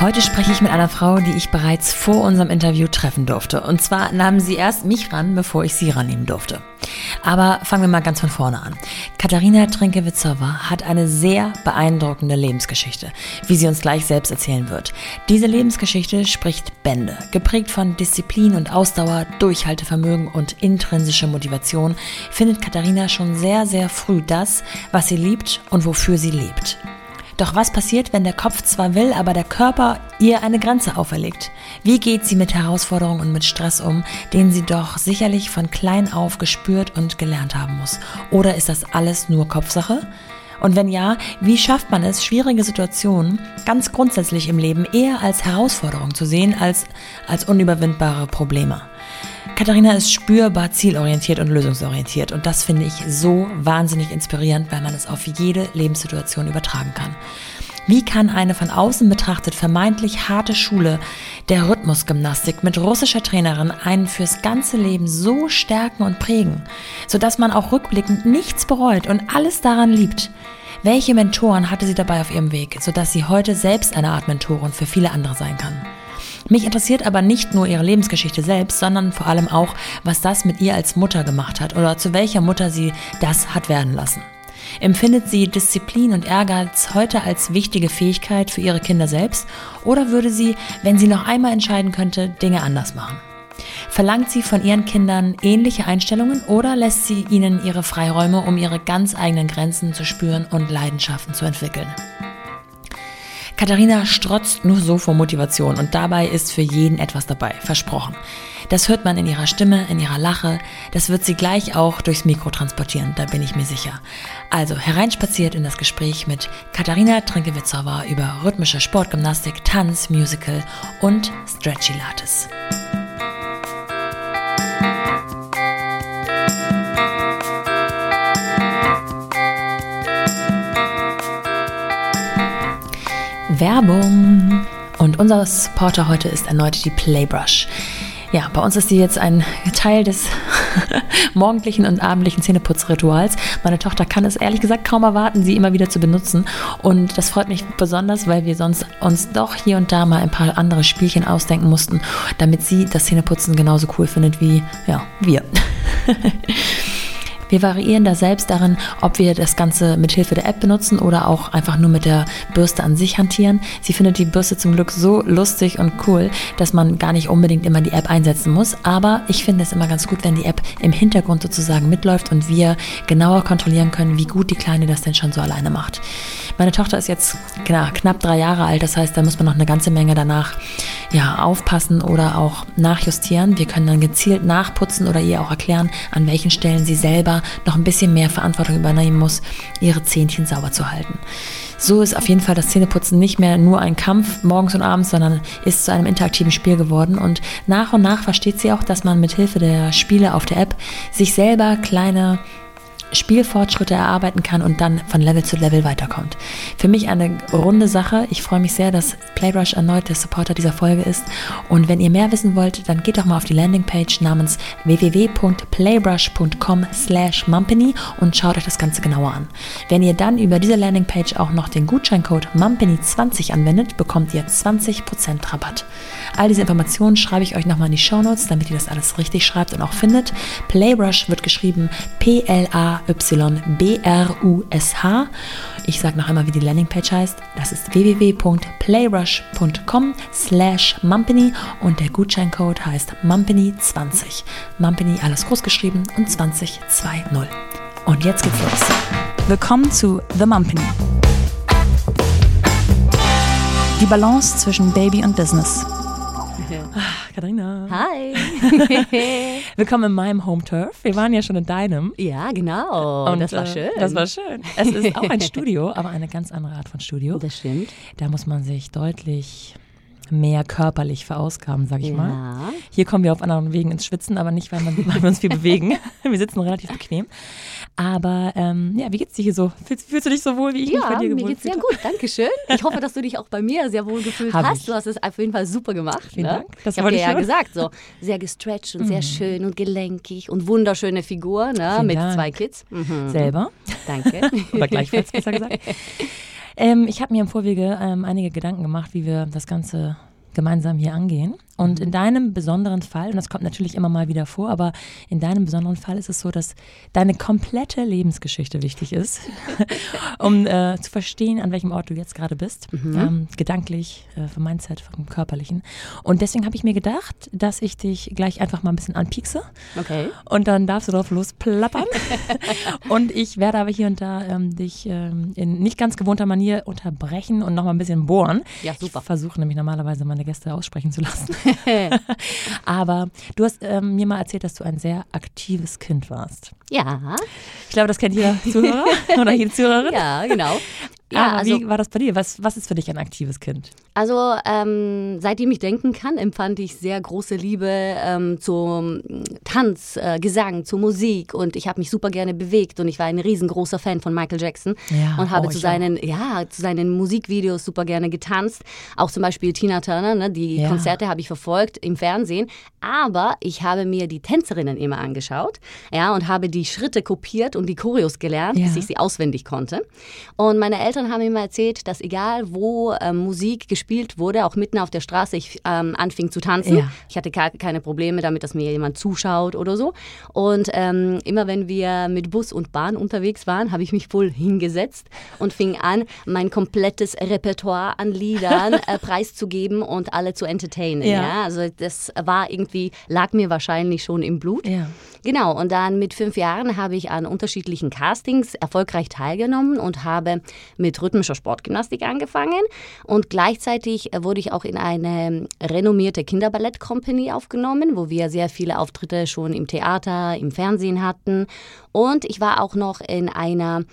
Heute spreche ich mit einer Frau, die ich bereits vor unserem Interview treffen durfte. Und zwar nahmen sie erst mich ran, bevor ich sie rannehmen durfte. Aber fangen wir mal ganz von vorne an. Katharina Trinkewitzowa hat eine sehr beeindruckende Lebensgeschichte, wie sie uns gleich selbst erzählen wird. Diese Lebensgeschichte spricht Bände, geprägt von Disziplin und Ausdauer, Durchhaltevermögen und intrinsische Motivation, findet Katharina schon sehr, sehr früh das, was sie liebt und wofür sie lebt. Doch was passiert, wenn der Kopf zwar will, aber der Körper ihr eine Grenze auferlegt? Wie geht sie mit Herausforderungen und mit Stress um, den sie doch sicherlich von klein auf gespürt und gelernt haben muss? Oder ist das alles nur Kopfsache? Und wenn ja, wie schafft man es, schwierige Situationen ganz grundsätzlich im Leben eher als Herausforderung zu sehen als als unüberwindbare Probleme? Katharina ist spürbar zielorientiert und lösungsorientiert und das finde ich so wahnsinnig inspirierend, weil man es auf jede Lebenssituation übertragen kann. Wie kann eine von außen betrachtet vermeintlich harte Schule der Rhythmusgymnastik mit russischer Trainerin einen fürs ganze Leben so stärken und prägen, sodass man auch rückblickend nichts bereut und alles daran liebt? Welche Mentoren hatte sie dabei auf ihrem Weg, sodass sie heute selbst eine Art Mentorin für viele andere sein kann? Mich interessiert aber nicht nur ihre Lebensgeschichte selbst, sondern vor allem auch, was das mit ihr als Mutter gemacht hat oder zu welcher Mutter sie das hat werden lassen. Empfindet sie Disziplin und Ehrgeiz heute als wichtige Fähigkeit für ihre Kinder selbst oder würde sie, wenn sie noch einmal entscheiden könnte, Dinge anders machen? Verlangt sie von ihren Kindern ähnliche Einstellungen oder lässt sie ihnen ihre Freiräume, um ihre ganz eigenen Grenzen zu spüren und Leidenschaften zu entwickeln? Katharina strotzt nur so vor Motivation und dabei ist für jeden etwas dabei, versprochen. Das hört man in ihrer Stimme, in ihrer Lache, das wird sie gleich auch durchs Mikro transportieren, da bin ich mir sicher. Also hereinspaziert in das Gespräch mit Katharina Trinkewitzowa über rhythmische Sportgymnastik, Tanz, Musical und Stretchy Lattes. Werbung. Und unser Supporter heute ist erneut die Playbrush. Ja, bei uns ist sie jetzt ein Teil des morgendlichen und abendlichen Zähneputzrituals. Meine Tochter kann es ehrlich gesagt kaum erwarten, sie immer wieder zu benutzen. Und das freut mich besonders, weil wir sonst uns doch hier und da mal ein paar andere Spielchen ausdenken mussten, damit sie das Zähneputzen genauso cool findet wie ja, wir. Wir variieren da selbst darin, ob wir das Ganze mit Hilfe der App benutzen oder auch einfach nur mit der Bürste an sich hantieren. Sie findet die Bürste zum Glück so lustig und cool, dass man gar nicht unbedingt immer die App einsetzen muss. Aber ich finde es immer ganz gut, wenn die App im Hintergrund sozusagen mitläuft und wir genauer kontrollieren können, wie gut die Kleine das denn schon so alleine macht. Meine Tochter ist jetzt knapp drei Jahre alt, das heißt, da muss man noch eine ganze Menge danach ja, aufpassen oder auch nachjustieren. Wir können dann gezielt nachputzen oder ihr auch erklären, an welchen Stellen sie selber noch ein bisschen mehr Verantwortung übernehmen muss, ihre Zähnchen sauber zu halten. So ist auf jeden Fall das Zähneputzen nicht mehr nur ein Kampf morgens und abends, sondern ist zu einem interaktiven Spiel geworden. Und nach und nach versteht sie auch, dass man mit Hilfe der Spiele auf der App sich selber kleine Spielfortschritte erarbeiten kann und dann von Level zu Level weiterkommt. Für mich eine runde Sache. Ich freue mich sehr, dass Playbrush erneut der Supporter dieser Folge ist. Und wenn ihr mehr wissen wollt, dann geht doch mal auf die Landingpage namens www.playbrush.com slash mumpany und schaut euch das Ganze genauer an. Wenn ihr dann über diese Landingpage auch noch den Gutscheincode mumpany20 anwendet, bekommt ihr 20% Rabatt. All diese Informationen schreibe ich euch nochmal in die Show Notes, damit ihr das alles richtig schreibt und auch findet. Playbrush wird geschrieben P-L-A-Y-B-R-U-S-H. Ich sage noch einmal, wie die Landingpage heißt. Das ist www.playbrush.com slash mumpany und der Gutscheincode heißt mumpany20. Mumpany alles groß geschrieben und 2020. Und jetzt geht's los. Willkommen zu The Mumpany. Die Balance zwischen Baby und Business. Ah, Katharina. Hi. Willkommen in meinem Home Turf. Wir waren ja schon in deinem. Ja, genau. Und das war schön. Äh, das war schön. Es ist auch ein Studio, aber eine ganz andere Art von Studio. Das stimmt. Da muss man sich deutlich mehr körperlich verausgaben, sag ich ja. mal. Hier kommen wir auf anderen Wegen ins Schwitzen, aber nicht, weil, man, weil wir uns viel bewegen. Wir sitzen relativ bequem. Aber ähm, ja, wie geht's dir hier so? Fühlst, fühlst, du dich so wohl, wie ich ja, mich bei dir Ja, mir geht's sehr gut, danke schön. Ich hoffe, dass du dich auch bei mir sehr wohl gefühlt Hab hast. ich. Du hast es auf jeden Fall super gemacht. Vielen ne? Dank. Das ich habe dir ja gesagt, so sehr gestretcht und sehr schön und gelenkig und wunderschöne Figur ne? Mit Dank. zwei Kids. Mhm. Selber. Danke. Oder gleichfalls, besser gesagt. Ähm, ich habe mir im Vorwege ähm, einige Gedanken gemacht, wie wir das Ganze gemeinsam hier angehen. Und in deinem besonderen Fall, und das kommt natürlich immer mal wieder vor, aber in deinem besonderen Fall ist es so, dass deine komplette Lebensgeschichte wichtig ist, um äh, zu verstehen, an welchem Ort du jetzt gerade bist, mhm. ähm, gedanklich, äh, vom Mindset, vom Körperlichen. Und deswegen habe ich mir gedacht, dass ich dich gleich einfach mal ein bisschen anpiekse. Okay. Und dann darfst du drauf losplappern. und ich werde aber hier und da ähm, dich ähm, in nicht ganz gewohnter Manier unterbrechen und nochmal ein bisschen bohren. Ja, super. Ich versuche nämlich normalerweise meine Gäste aussprechen zu lassen. Aber du hast ähm, mir mal erzählt, dass du ein sehr aktives Kind warst. Ja. Ich glaube, das kennt jeder Zuhörer oder jede Zuhörerin. Ja, genau. Ja, also, wie war das bei dir? Was, was ist für dich ein aktives Kind? Also ähm, seitdem ich denken kann, empfand ich sehr große Liebe ähm, zum Tanz, äh, Gesang, zur Musik und ich habe mich super gerne bewegt und ich war ein riesengroßer Fan von Michael Jackson ja, und habe oh, zu seinen, ja, zu seinen Musikvideos super gerne getanzt. Auch zum Beispiel Tina Turner, ne, die ja. Konzerte habe ich verfolgt im Fernsehen. Aber ich habe mir die Tänzerinnen immer angeschaut, ja, und habe die Schritte kopiert und die Choreos gelernt, ja. bis ich sie auswendig konnte. Und meine Eltern haben immer erzählt, dass egal wo ähm, Musik gespielt wurde, auch mitten auf der Straße, ich ähm, anfing zu tanzen. Ja. Ich hatte keine Probleme damit, dass mir jemand zuschaut oder so. Und ähm, immer wenn wir mit Bus und Bahn unterwegs waren, habe ich mich voll hingesetzt und fing an, mein komplettes Repertoire an Liedern äh, preiszugeben und alle zu entertainen. Ja. ja. Also das war irgendwie, lag mir wahrscheinlich schon im Blut. Ja. Genau, und dann mit fünf Jahren habe ich an unterschiedlichen Castings erfolgreich teilgenommen und habe mit rhythmischer Sportgymnastik angefangen. Und gleichzeitig wurde ich auch in eine renommierte Kinderballett-Company aufgenommen, wo wir sehr viele Auftritte schon im Theater, im Fernsehen hatten. Und ich war auch noch in einer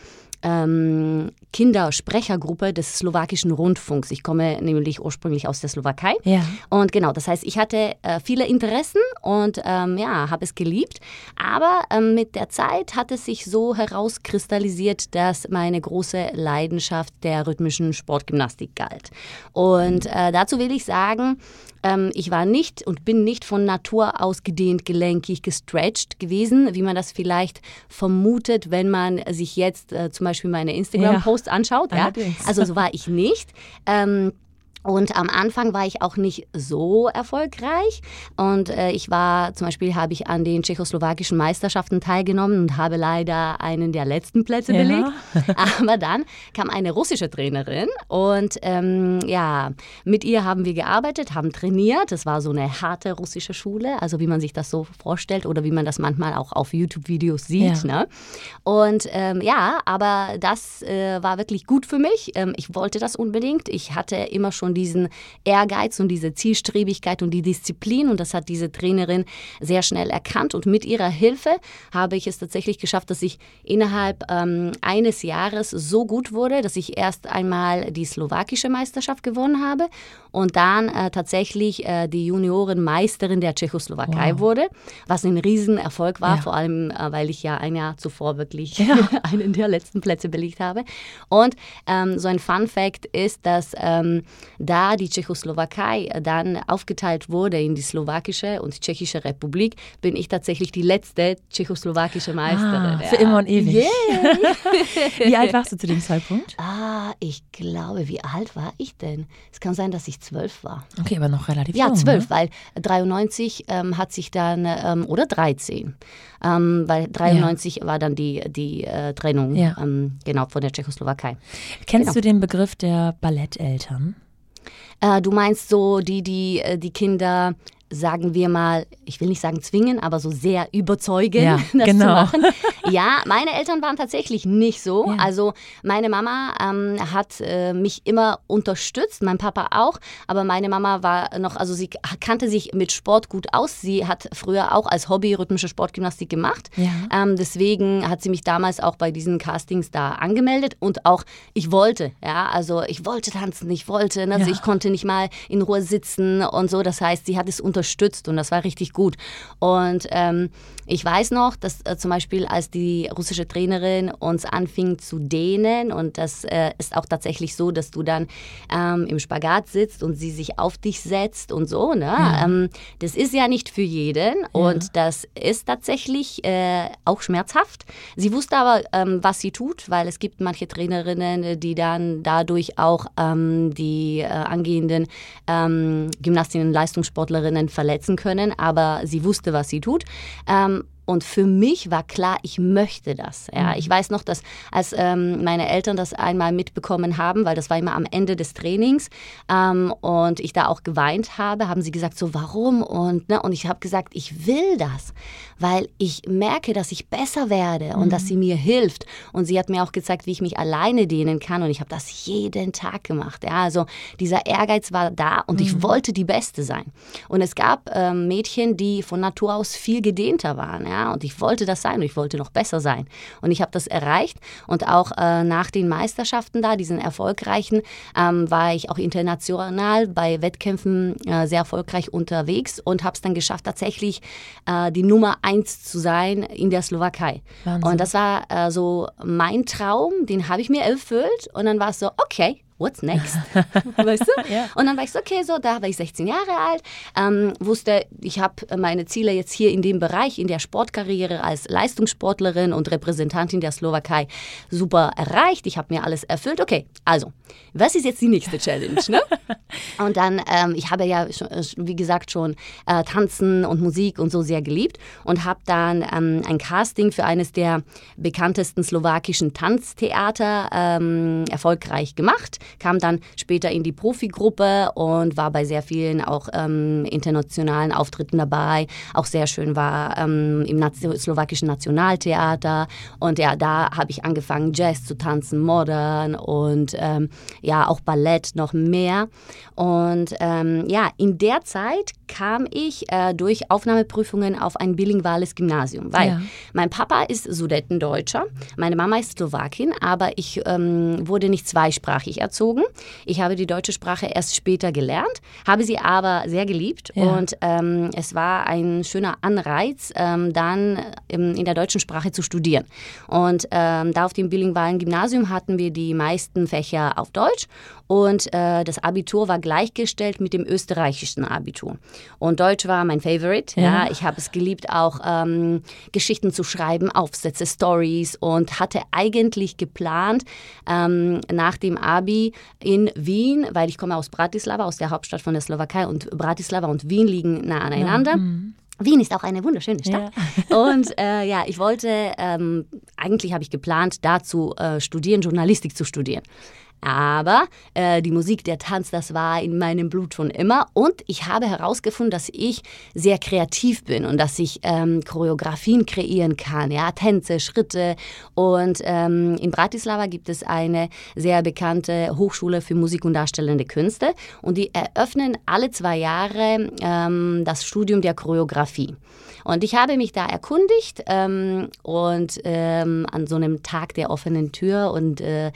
ähm, Kindersprechergruppe des slowakischen Rundfunks. Ich komme nämlich ursprünglich aus der Slowakei. Ja. Und genau, das heißt, ich hatte äh, viele Interessen und ähm, ja, habe es geliebt. Aber ähm, mit der Zeit hat es sich so herauskristallisiert, dass meine große Leidenschaft der rhythmischen Sportgymnastik galt. Und äh, dazu will ich sagen, ähm, ich war nicht und bin nicht von Natur ausgedehnt, gelenkig, gestretched gewesen, wie man das vielleicht vermutet, wenn man sich jetzt äh, zum Beispiel meine Instagram-Posts ja. Anschaut. Ja? Also so war ich nicht. Ähm, und am Anfang war ich auch nicht so erfolgreich. Und äh, ich war, zum Beispiel habe ich an den tschechoslowakischen Meisterschaften teilgenommen und habe leider einen der letzten Plätze ja. belegt. Aber dann kam eine russische Trainerin und ähm, ja, mit ihr haben wir gearbeitet, haben trainiert. Es war so eine harte russische Schule, also wie man sich das so vorstellt oder wie man das manchmal auch auf YouTube-Videos sieht. Ja. Ne? Und ähm, ja, aber das äh, war wirklich gut für mich. Ähm, ich wollte das unbedingt. Ich hatte immer schon diesen Ehrgeiz und diese Zielstrebigkeit und die Disziplin. Und das hat diese Trainerin sehr schnell erkannt. Und mit ihrer Hilfe habe ich es tatsächlich geschafft, dass ich innerhalb ähm, eines Jahres so gut wurde, dass ich erst einmal die slowakische Meisterschaft gewonnen habe und dann äh, tatsächlich äh, die Juniorenmeisterin der Tschechoslowakei wow. wurde, was ein Riesenerfolg war, ja. vor allem äh, weil ich ja ein Jahr zuvor wirklich ja. einen der letzten Plätze belegt habe. Und ähm, so ein Fun Fact ist, dass ähm, da die Tschechoslowakei dann aufgeteilt wurde in die slowakische und tschechische Republik, bin ich tatsächlich die letzte tschechoslowakische Meisterin. Ah, für immer und ewig. wie alt warst du zu dem Zeitpunkt? Ah, ich glaube, wie alt war ich denn? Es kann sein, dass ich zwölf war. Okay, aber noch relativ Ja, jung, zwölf, ne? weil 93 ähm, hat sich dann, ähm, oder 13, ähm, weil 93 ja. war dann die, die äh, Trennung, ja. Ähm, genau, von der Tschechoslowakei. Kennst genau. du den Begriff der Balletteltern? Äh, du meinst so die, die äh, die Kinder sagen wir mal, ich will nicht sagen zwingen, aber so sehr überzeugen, ja, das genau. zu machen. Ja, meine Eltern waren tatsächlich nicht so. Ja. Also meine Mama ähm, hat äh, mich immer unterstützt, mein Papa auch, aber meine Mama war noch, also sie kannte sich mit Sport gut aus. Sie hat früher auch als Hobby rhythmische Sportgymnastik gemacht. Ja. Ähm, deswegen hat sie mich damals auch bei diesen Castings da angemeldet und auch ich wollte, ja, also ich wollte tanzen, ich wollte, ne? also ich konnte nicht mal in Ruhe sitzen und so. Das heißt, sie hat es unter unterstützt und das war richtig gut. Und ähm, ich weiß noch, dass äh, zum Beispiel, als die russische Trainerin uns anfing zu dehnen und das äh, ist auch tatsächlich so, dass du dann ähm, im Spagat sitzt und sie sich auf dich setzt und so. Ne? Ja. Ähm, das ist ja nicht für jeden ja. und das ist tatsächlich äh, auch schmerzhaft. Sie wusste aber, ähm, was sie tut, weil es gibt manche Trainerinnen, die dann dadurch auch ähm, die äh, angehenden ähm, Gymnastinnen, Leistungssportlerinnen verletzen können, aber sie wusste, was sie tut. Ähm, und für mich war klar, ich möchte das. Ja. Mhm. Ich weiß noch, dass als ähm, meine Eltern das einmal mitbekommen haben, weil das war immer am Ende des Trainings ähm, und ich da auch geweint habe, haben sie gesagt, so warum? Und, ne, und ich habe gesagt, ich will das, weil ich merke, dass ich besser werde und mhm. dass sie mir hilft. Und sie hat mir auch gezeigt, wie ich mich alleine dehnen kann und ich habe das jeden Tag gemacht. Ja. Also dieser Ehrgeiz war da und mhm. ich wollte die Beste sein. Und es gab ähm, Mädchen, die von Natur aus viel gedehnter waren. Ja und ich wollte das sein und ich wollte noch besser sein. Und ich habe das erreicht und auch äh, nach den Meisterschaften da, diesen erfolgreichen, ähm, war ich auch international bei Wettkämpfen äh, sehr erfolgreich unterwegs und habe es dann geschafft, tatsächlich äh, die Nummer eins zu sein in der Slowakei. Wahnsinn. Und das war äh, so mein Traum, den habe ich mir erfüllt und dann war es so, okay, what's next? weißt du? Ja. Und dann war ich so, okay, so, da war ich 16 Jahre alt, ähm, wusste, ich habe meine Ziele jetzt hier in dem Bereich, in der Sportkarriere als Leistungssportlerin und Repräsentantin der Slowakei super erreicht. Ich habe mir alles erfüllt. Okay, also, was ist jetzt die nächste Challenge? Ne? und dann, ähm, ich habe ja, schon, äh, wie gesagt, schon äh, Tanzen und Musik und so sehr geliebt und habe dann ähm, ein Casting für eines der bekanntesten slowakischen Tanztheater ähm, erfolgreich gemacht kam dann später in die Profigruppe und war bei sehr vielen auch ähm, internationalen Auftritten dabei. Auch sehr schön war ähm, im Nation slowakischen Nationaltheater und ja, da habe ich angefangen Jazz zu tanzen, modern und ähm, ja auch Ballett noch mehr. Und ähm, ja, in der Zeit kam ich äh, durch Aufnahmeprüfungen auf ein bilinguales Gymnasium, weil ja. mein Papa ist Sudetendeutscher, meine Mama ist Slowakin, aber ich ähm, wurde nicht zweisprachig erzogen. Ich habe die deutsche Sprache erst später gelernt, habe sie aber sehr geliebt ja. und ähm, es war ein schöner Anreiz, ähm, dann in der deutschen Sprache zu studieren. Und ähm, da auf dem bilingualen Gymnasium hatten wir die meisten Fächer auf Deutsch und äh, das Abitur war gleichgestellt mit dem österreichischen Abitur. Und Deutsch war mein Favorite. Ja. ja. Ich habe es geliebt, auch ähm, Geschichten zu schreiben, Aufsätze, Stories und hatte eigentlich geplant, ähm, nach dem Abi in Wien, weil ich komme aus Bratislava, aus der Hauptstadt von der Slowakei und Bratislava und Wien liegen nah aneinander. Ja. Mhm. Wien ist auch eine wunderschöne Stadt. Ja. Und äh, ja, ich wollte, ähm, eigentlich habe ich geplant, da zu äh, studieren, Journalistik zu studieren. Aber äh, die Musik, der Tanz, das war in meinem Blut schon immer. Und ich habe herausgefunden, dass ich sehr kreativ bin und dass ich ähm, Choreografien kreieren kann, ja, Tänze, Schritte. Und ähm, in Bratislava gibt es eine sehr bekannte Hochschule für Musik und darstellende Künste. Und die eröffnen alle zwei Jahre ähm, das Studium der Choreografie. Und ich habe mich da erkundigt ähm, und ähm, an so einem Tag der offenen Tür und äh,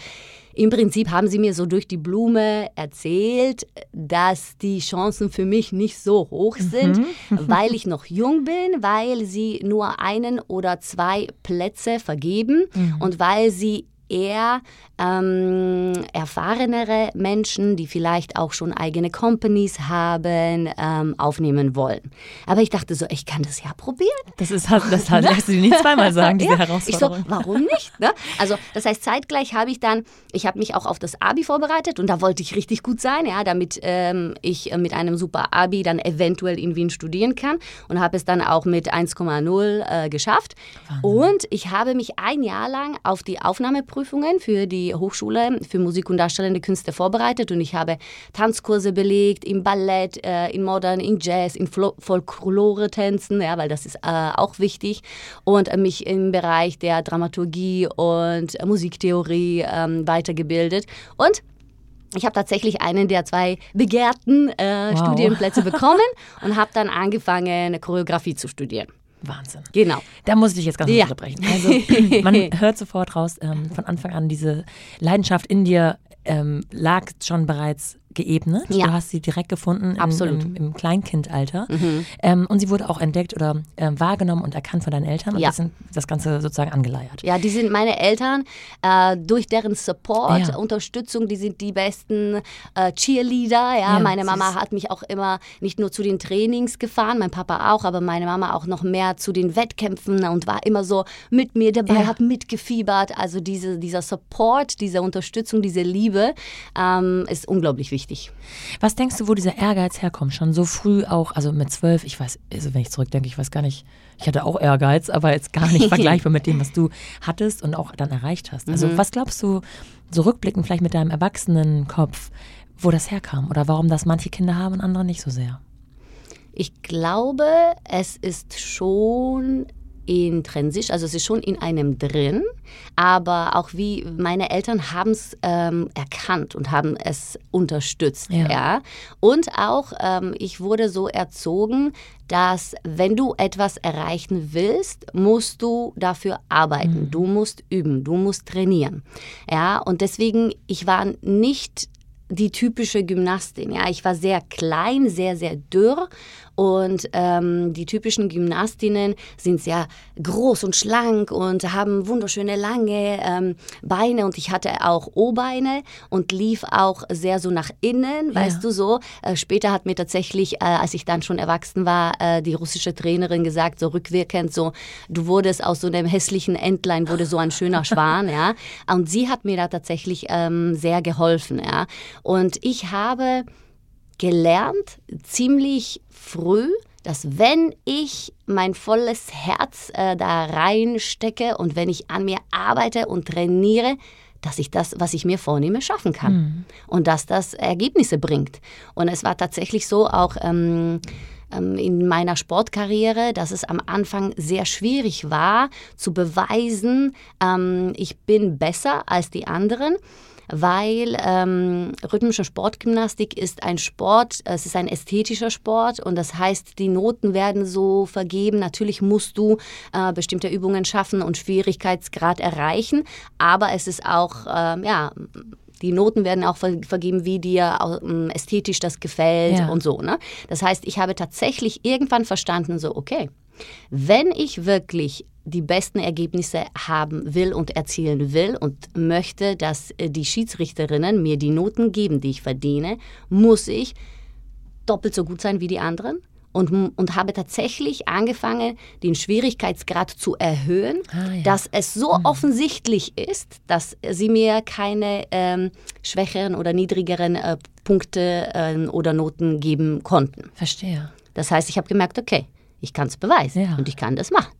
im Prinzip haben sie mir so durch die Blume erzählt, dass die Chancen für mich nicht so hoch sind, mhm. weil ich noch jung bin, weil sie nur einen oder zwei Plätze vergeben mhm. und weil sie eher ähm, erfahrenere Menschen, die vielleicht auch schon eigene Companies haben, ähm, aufnehmen wollen. Aber ich dachte so, ich kann das ja probieren. Das ist das, das lässt du dir nicht zweimal sagen, diese ja, Herausforderung. Ich so, warum nicht? Ne? Also das heißt, zeitgleich habe ich dann, ich habe mich auch auf das Abi vorbereitet und da wollte ich richtig gut sein, ja, damit ähm, ich mit einem super Abi dann eventuell in Wien studieren kann und habe es dann auch mit 1,0 äh, geschafft. Wahnsinn. Und ich habe mich ein Jahr lang auf die Aufnahmeprüfungen für die Hochschule für Musik und Darstellende Künste vorbereitet und ich habe Tanzkurse belegt im Ballett, äh, in Modern, in Jazz, in Folklore-Tänzen, ja, weil das ist äh, auch wichtig und mich im Bereich der Dramaturgie und Musiktheorie ähm, weitergebildet und ich habe tatsächlich einen der zwei begehrten äh, wow. Studienplätze bekommen und habe dann angefangen, Choreografie zu studieren. Wahnsinn. Genau. Da muss ich jetzt ganz ja. unterbrechen. Also man hört sofort raus, ähm, von Anfang an diese Leidenschaft in dir ähm, lag schon bereits geebnet. Ja. Du hast sie direkt gefunden im, Absolut. im, im Kleinkindalter. Ähm, und sie wurde auch entdeckt oder ähm, wahrgenommen und erkannt von deinen Eltern und Ja. das, sind, das Ganze sozusagen angeleiert. Ja, die sind meine Eltern. Äh, durch deren Support, Ja. Unterstützung, die sind die besten äh, Cheerleader. Ja, meine Mama hat mich auch immer nicht nur zu den Trainings gefahren, mein Papa auch, aber meine Mama auch noch mehr zu den Wettkämpfen und war immer so mit mir dabei, hat mitgefiebert. Also diese, dieser Support, diese Unterstützung, diese Liebe ähm, ist unglaublich wichtig. Was denkst du, wo dieser Ehrgeiz herkommt? Schon so früh auch, also mit zwölf, ich weiß, also wenn ich zurückdenke, ich weiß gar nicht, ich hatte auch Ehrgeiz, aber jetzt gar nicht vergleichbar mit dem, was du hattest und auch dann erreicht hast. Also was glaubst du, so rückblickend vielleicht mit deinem Erwachsenenkopf, wo das herkam oder warum das manche Kinder haben und andere nicht so sehr? Ich glaube, es ist schon intrinsisch, also es ist schon in einem drin, aber auch wie meine Eltern haben es ähm, erkannt und haben es unterstützt. Ja. Ja. Und auch, ähm, ich wurde so erzogen, dass wenn du etwas erreichen willst, musst du dafür arbeiten, du musst üben, du musst trainieren. Ja, und deswegen, ich war nicht die typische Gymnastin. Ja, ich war sehr klein, sehr, sehr dürr und ähm, die typischen Gymnastinnen sind sehr groß und schlank und haben wunderschöne lange ähm, Beine und ich hatte auch O-Beine und lief auch sehr so nach innen, weißt du so. Äh, später hat mir tatsächlich, äh, als ich dann schon erwachsen war, äh, die russische Trainerin gesagt, so rückwirkend, so du wurdest aus so einem hässlichen Entlein, wurde so ein schöner Schwan, ja. Und sie hat mir da tatsächlich ähm, sehr geholfen, ja. Und ich habe gelernt, ziemlich früh, dass wenn ich mein volles Herz äh, da reinstecke und wenn ich an mir arbeite und trainiere, dass ich das, was ich mir vornehme, schaffen kann. Und dass das Ergebnisse bringt. Und es war tatsächlich so auch ähm, ähm, in meiner Sportkarriere, dass es am Anfang sehr schwierig war zu beweisen, ähm, ich bin besser als die anderen weil ähm, rhythmische Sportgymnastik ist ein Sport, es ist ein ästhetischer Sport und das heißt, die Noten werden so vergeben. Natürlich musst du äh, bestimmte Übungen schaffen und Schwierigkeitsgrad erreichen, aber es ist auch, ähm, ja, die Noten werden auch ver vergeben, wie dir ähm, ästhetisch das gefällt Ja. und so. Ne? Das heißt, ich habe tatsächlich irgendwann verstanden, so, okay, wenn ich wirklich die besten Ergebnisse haben will und erzielen will und möchte, dass äh, die Schiedsrichterinnen mir die Noten geben, die ich verdiene, muss ich doppelt so gut sein wie die anderen. Und, und habe tatsächlich angefangen, den Schwierigkeitsgrad zu erhöhen, Ah, ja. dass es so offensichtlich ist, dass sie mir keine ähm, schwächeren oder niedrigeren äh, Punkte äh, oder Noten geben konnten. Verstehe. Das heißt, ich habe gemerkt, okay, ich kann es beweisen Ja. und ich kann das machen.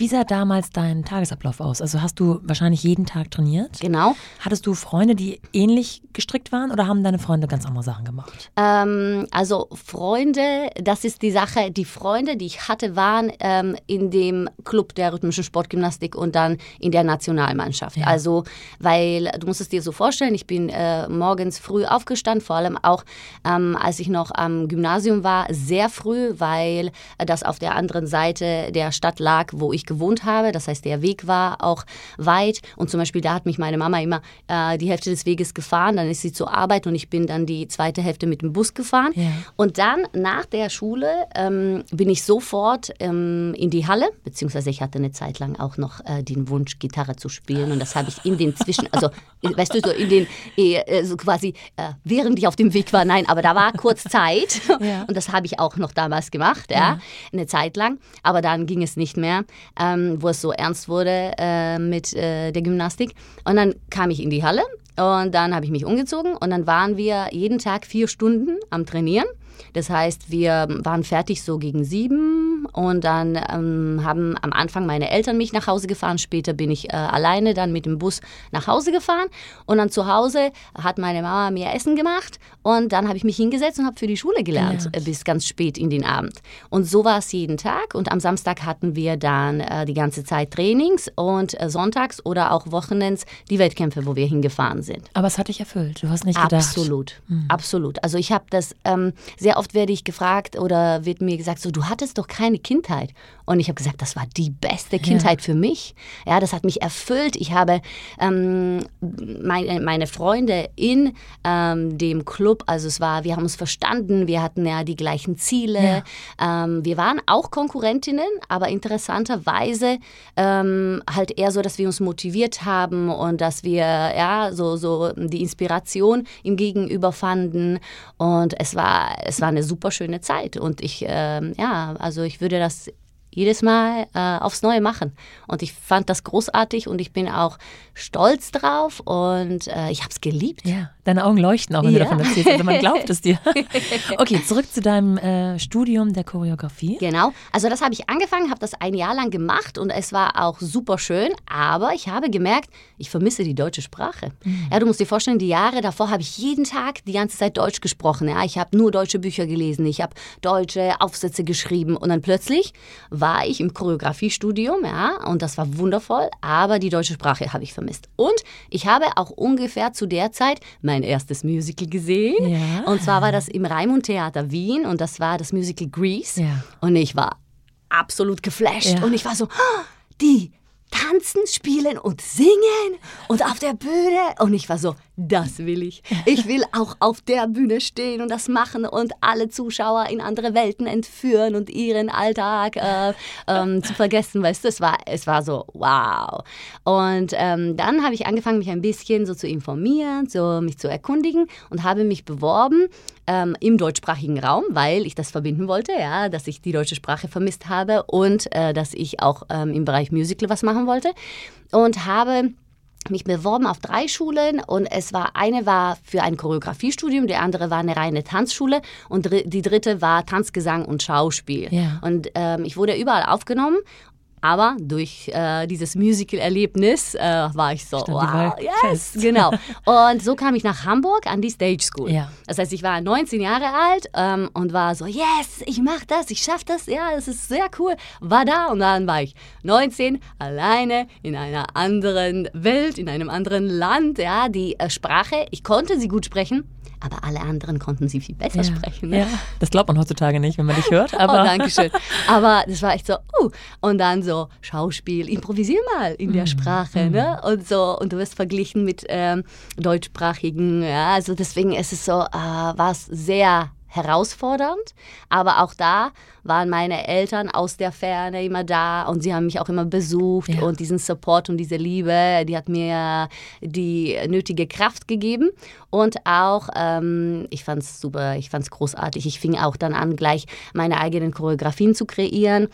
Wie sah damals dein Tagesablauf aus? Also hast du wahrscheinlich jeden Tag trainiert? Genau. Hattest du Freunde, die ähnlich gestrickt waren oder haben deine Freunde ganz andere Sachen gemacht? Ähm, also Freunde, das ist die Sache. Die Freunde, die ich hatte, waren ähm, in dem Club der rhythmischen Sportgymnastik und dann in der Nationalmannschaft. Ja. Also, weil du musst es dir so vorstellen, ich bin äh, morgens früh aufgestanden, vor allem auch ähm, als ich noch am Gymnasium war, sehr früh, weil äh, das auf der anderen Seite der Stadt lag, wo ich gewohnt habe. Das heißt, der Weg war auch weit und zum Beispiel da hat mich meine Mama immer äh, die Hälfte des Weges gefahren, dann ist sie zur Arbeit und ich bin dann die zweite Hälfte mit dem Bus gefahren. Ja. Und dann nach der Schule ähm, bin ich sofort ähm, in die Halle, beziehungsweise ich hatte eine Zeit lang auch noch äh, den Wunsch, Gitarre zu spielen. Und das habe ich in den Zwischen, also äh, weißt du, so in den, äh, so quasi, äh, während ich auf dem Weg war, nein, aber da war kurz Zeit. Ja. Und das habe ich auch noch damals gemacht, ja, eine Zeit lang. Aber dann ging es nicht mehr, ähm, wo es so ernst wurde äh, mit äh, der Gymnastik. Und dann kam ich in die Halle und dann habe ich mich umgezogen und dann waren wir jeden Tag vier Stunden am Trainieren. Das heißt, wir waren fertig so gegen sieben und dann ähm, haben am Anfang meine Eltern mich nach Hause gefahren. Später bin ich äh, alleine dann mit dem Bus nach Hause gefahren und dann zu Hause hat meine Mama mir Essen gemacht und dann habe ich mich hingesetzt und habe für die Schule gelernt Gelernt. äh, bis ganz spät in den Abend. Und so war es jeden Tag und am Samstag hatten wir dann äh, die ganze Zeit Trainings und äh, sonntags oder auch Wochenends die Wettkämpfe, wo wir hingefahren sind. Aber es hat dich erfüllt. Du hast nicht gedacht. Absolut, absolut. Also ich habe das, ähm, sehr oft werde ich gefragt oder wird mir gesagt, so du hattest doch keine Kindheit. Und ich habe gesagt, das war die beste Kindheit ja. für mich. Ja, das hat mich erfüllt. Ich habe ähm, meine, meine Freunde in ähm, dem Club, also es war, wir haben uns verstanden, wir hatten ja die gleichen Ziele. Ja. Ähm, wir waren auch Konkurrentinnen, aber interessanterweise ähm, halt eher so, dass wir uns motiviert haben und dass wir ja so, so die Inspiration im Gegenüber fanden. Und es war, es war eine super schöne Zeit. Und ich, ähm, ja, also ich würde das jedes Mal äh, aufs Neue machen. Und ich fand das großartig und ich bin auch stolz drauf und äh, ich habe es geliebt. Ja, deine Augen leuchten auch, wenn ja. du davon erzählst. Also man glaubt es dir. okay, zurück zu deinem äh, Studium der Choreografie. Genau, also das habe ich angefangen, habe das ein Jahr lang gemacht und es war auch super schön, aber ich habe gemerkt, ich vermisse die deutsche Sprache. Mhm. Ja, du musst dir vorstellen, die Jahre davor habe ich jeden Tag die ganze Zeit Deutsch gesprochen. Ja, ich habe nur deutsche Bücher gelesen, ich habe deutsche Aufsätze geschrieben und dann plötzlich war ich im Choreografiestudium, ja, und das war wundervoll, aber die deutsche Sprache habe ich vermisst. Und ich habe auch ungefähr zu der Zeit mein erstes Musical gesehen. Ja. Und zwar war das im Raimund Theater Wien und das war das Musical Grease. Ja. Und ich war absolut geflasht ja. und ich war so, oh, die tanzen, spielen und singen und auf der Bühne. Und ich war so, das will ich. Ich will auch auf der Bühne stehen und das machen und alle Zuschauer in andere Welten entführen und ihren Alltag äh, ähm, zu vergessen. Weißt du, es war, es war so, wow. Und ähm, dann habe ich angefangen, mich ein bisschen so zu informieren, so mich zu erkundigen und habe mich beworben ähm, im deutschsprachigen Raum, weil ich das verbinden wollte, ja, dass ich die deutsche Sprache vermisst habe und äh, dass ich auch ähm, im Bereich Musical was machen wollte. Und habe mich beworben auf drei Schulen und es war eine war für ein Choreografiestudium, die andere war eine reine Tanzschule und die dritte war Tanzgesang und Schauspiel. Ja. Und ähm, ich wurde überall aufgenommen aber durch äh, dieses Musical-Erlebnis äh, war ich so, Stand wow, yes, genau. Und so kam ich nach Hamburg an die Stage School. Ja. Das heißt, ich war 19 Jahre alt ähm, und war so, yes, ich mache das, ich schaffe das, ja, das ist sehr cool. War da und dann war ich 19, alleine in einer anderen Welt, in einem anderen Land, ja, die äh, Sprache, ich konnte sie gut sprechen, aber alle anderen konnten sie viel besser ja, sprechen. Ne? Ja. Das glaubt man heutzutage nicht, wenn man dich hört. Aber oh, danke schön. Aber das war echt so, uh. Und dann so Schauspiel, improvisier mal in der mhm. Sprache. Mhm. Ne? Und so, und du wirst verglichen mit ähm, deutschsprachigen. Ja, also deswegen ist es so, äh, war es sehr herausfordernd, aber auch da waren meine Eltern aus der Ferne immer da und sie haben mich auch immer besucht ja. und diesen Support und diese Liebe, die hat mir die nötige Kraft gegeben und auch, ähm, ich fand es super, ich fand es großartig. Ich fing auch dann an, gleich meine eigenen Choreografien zu kreieren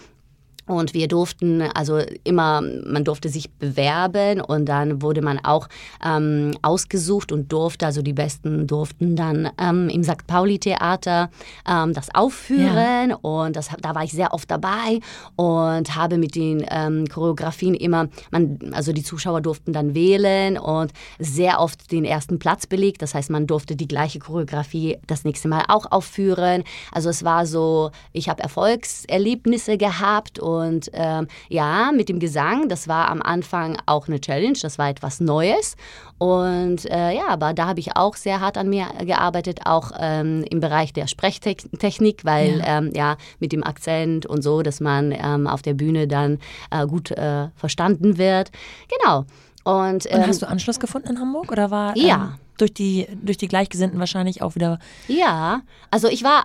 und wir durften also immer, man durfte sich bewerben und dann wurde man auch ähm, ausgesucht und durfte, also die Besten durften dann ähm, im St. Pauli-Theater ähm, das aufführen. Ja. Und das, da war ich sehr oft dabei und habe mit den ähm, Choreografien immer, man, also die Zuschauer durften dann wählen und sehr oft den ersten Platz belegt. Das heißt, man durfte die gleiche Choreografie das nächste Mal auch aufführen. Also es war so, ich habe Erfolgserlebnisse gehabt und und ähm, ja, mit dem Gesang, das war am Anfang auch eine Challenge, das war etwas Neues. Und äh, ja, aber da habe ich auch sehr hart an mir gearbeitet, auch ähm, im Bereich der Sprechtechnik, weil ja. Ähm, ja mit dem Akzent und so, dass man ähm, auf der Bühne dann äh, gut äh, verstanden wird. Genau. Und, und, hast ähm, du Anschluss gefunden in Hamburg oder war ja ähm, durch die durch die Gleichgesinnten wahrscheinlich auch wieder? Ja, also ich war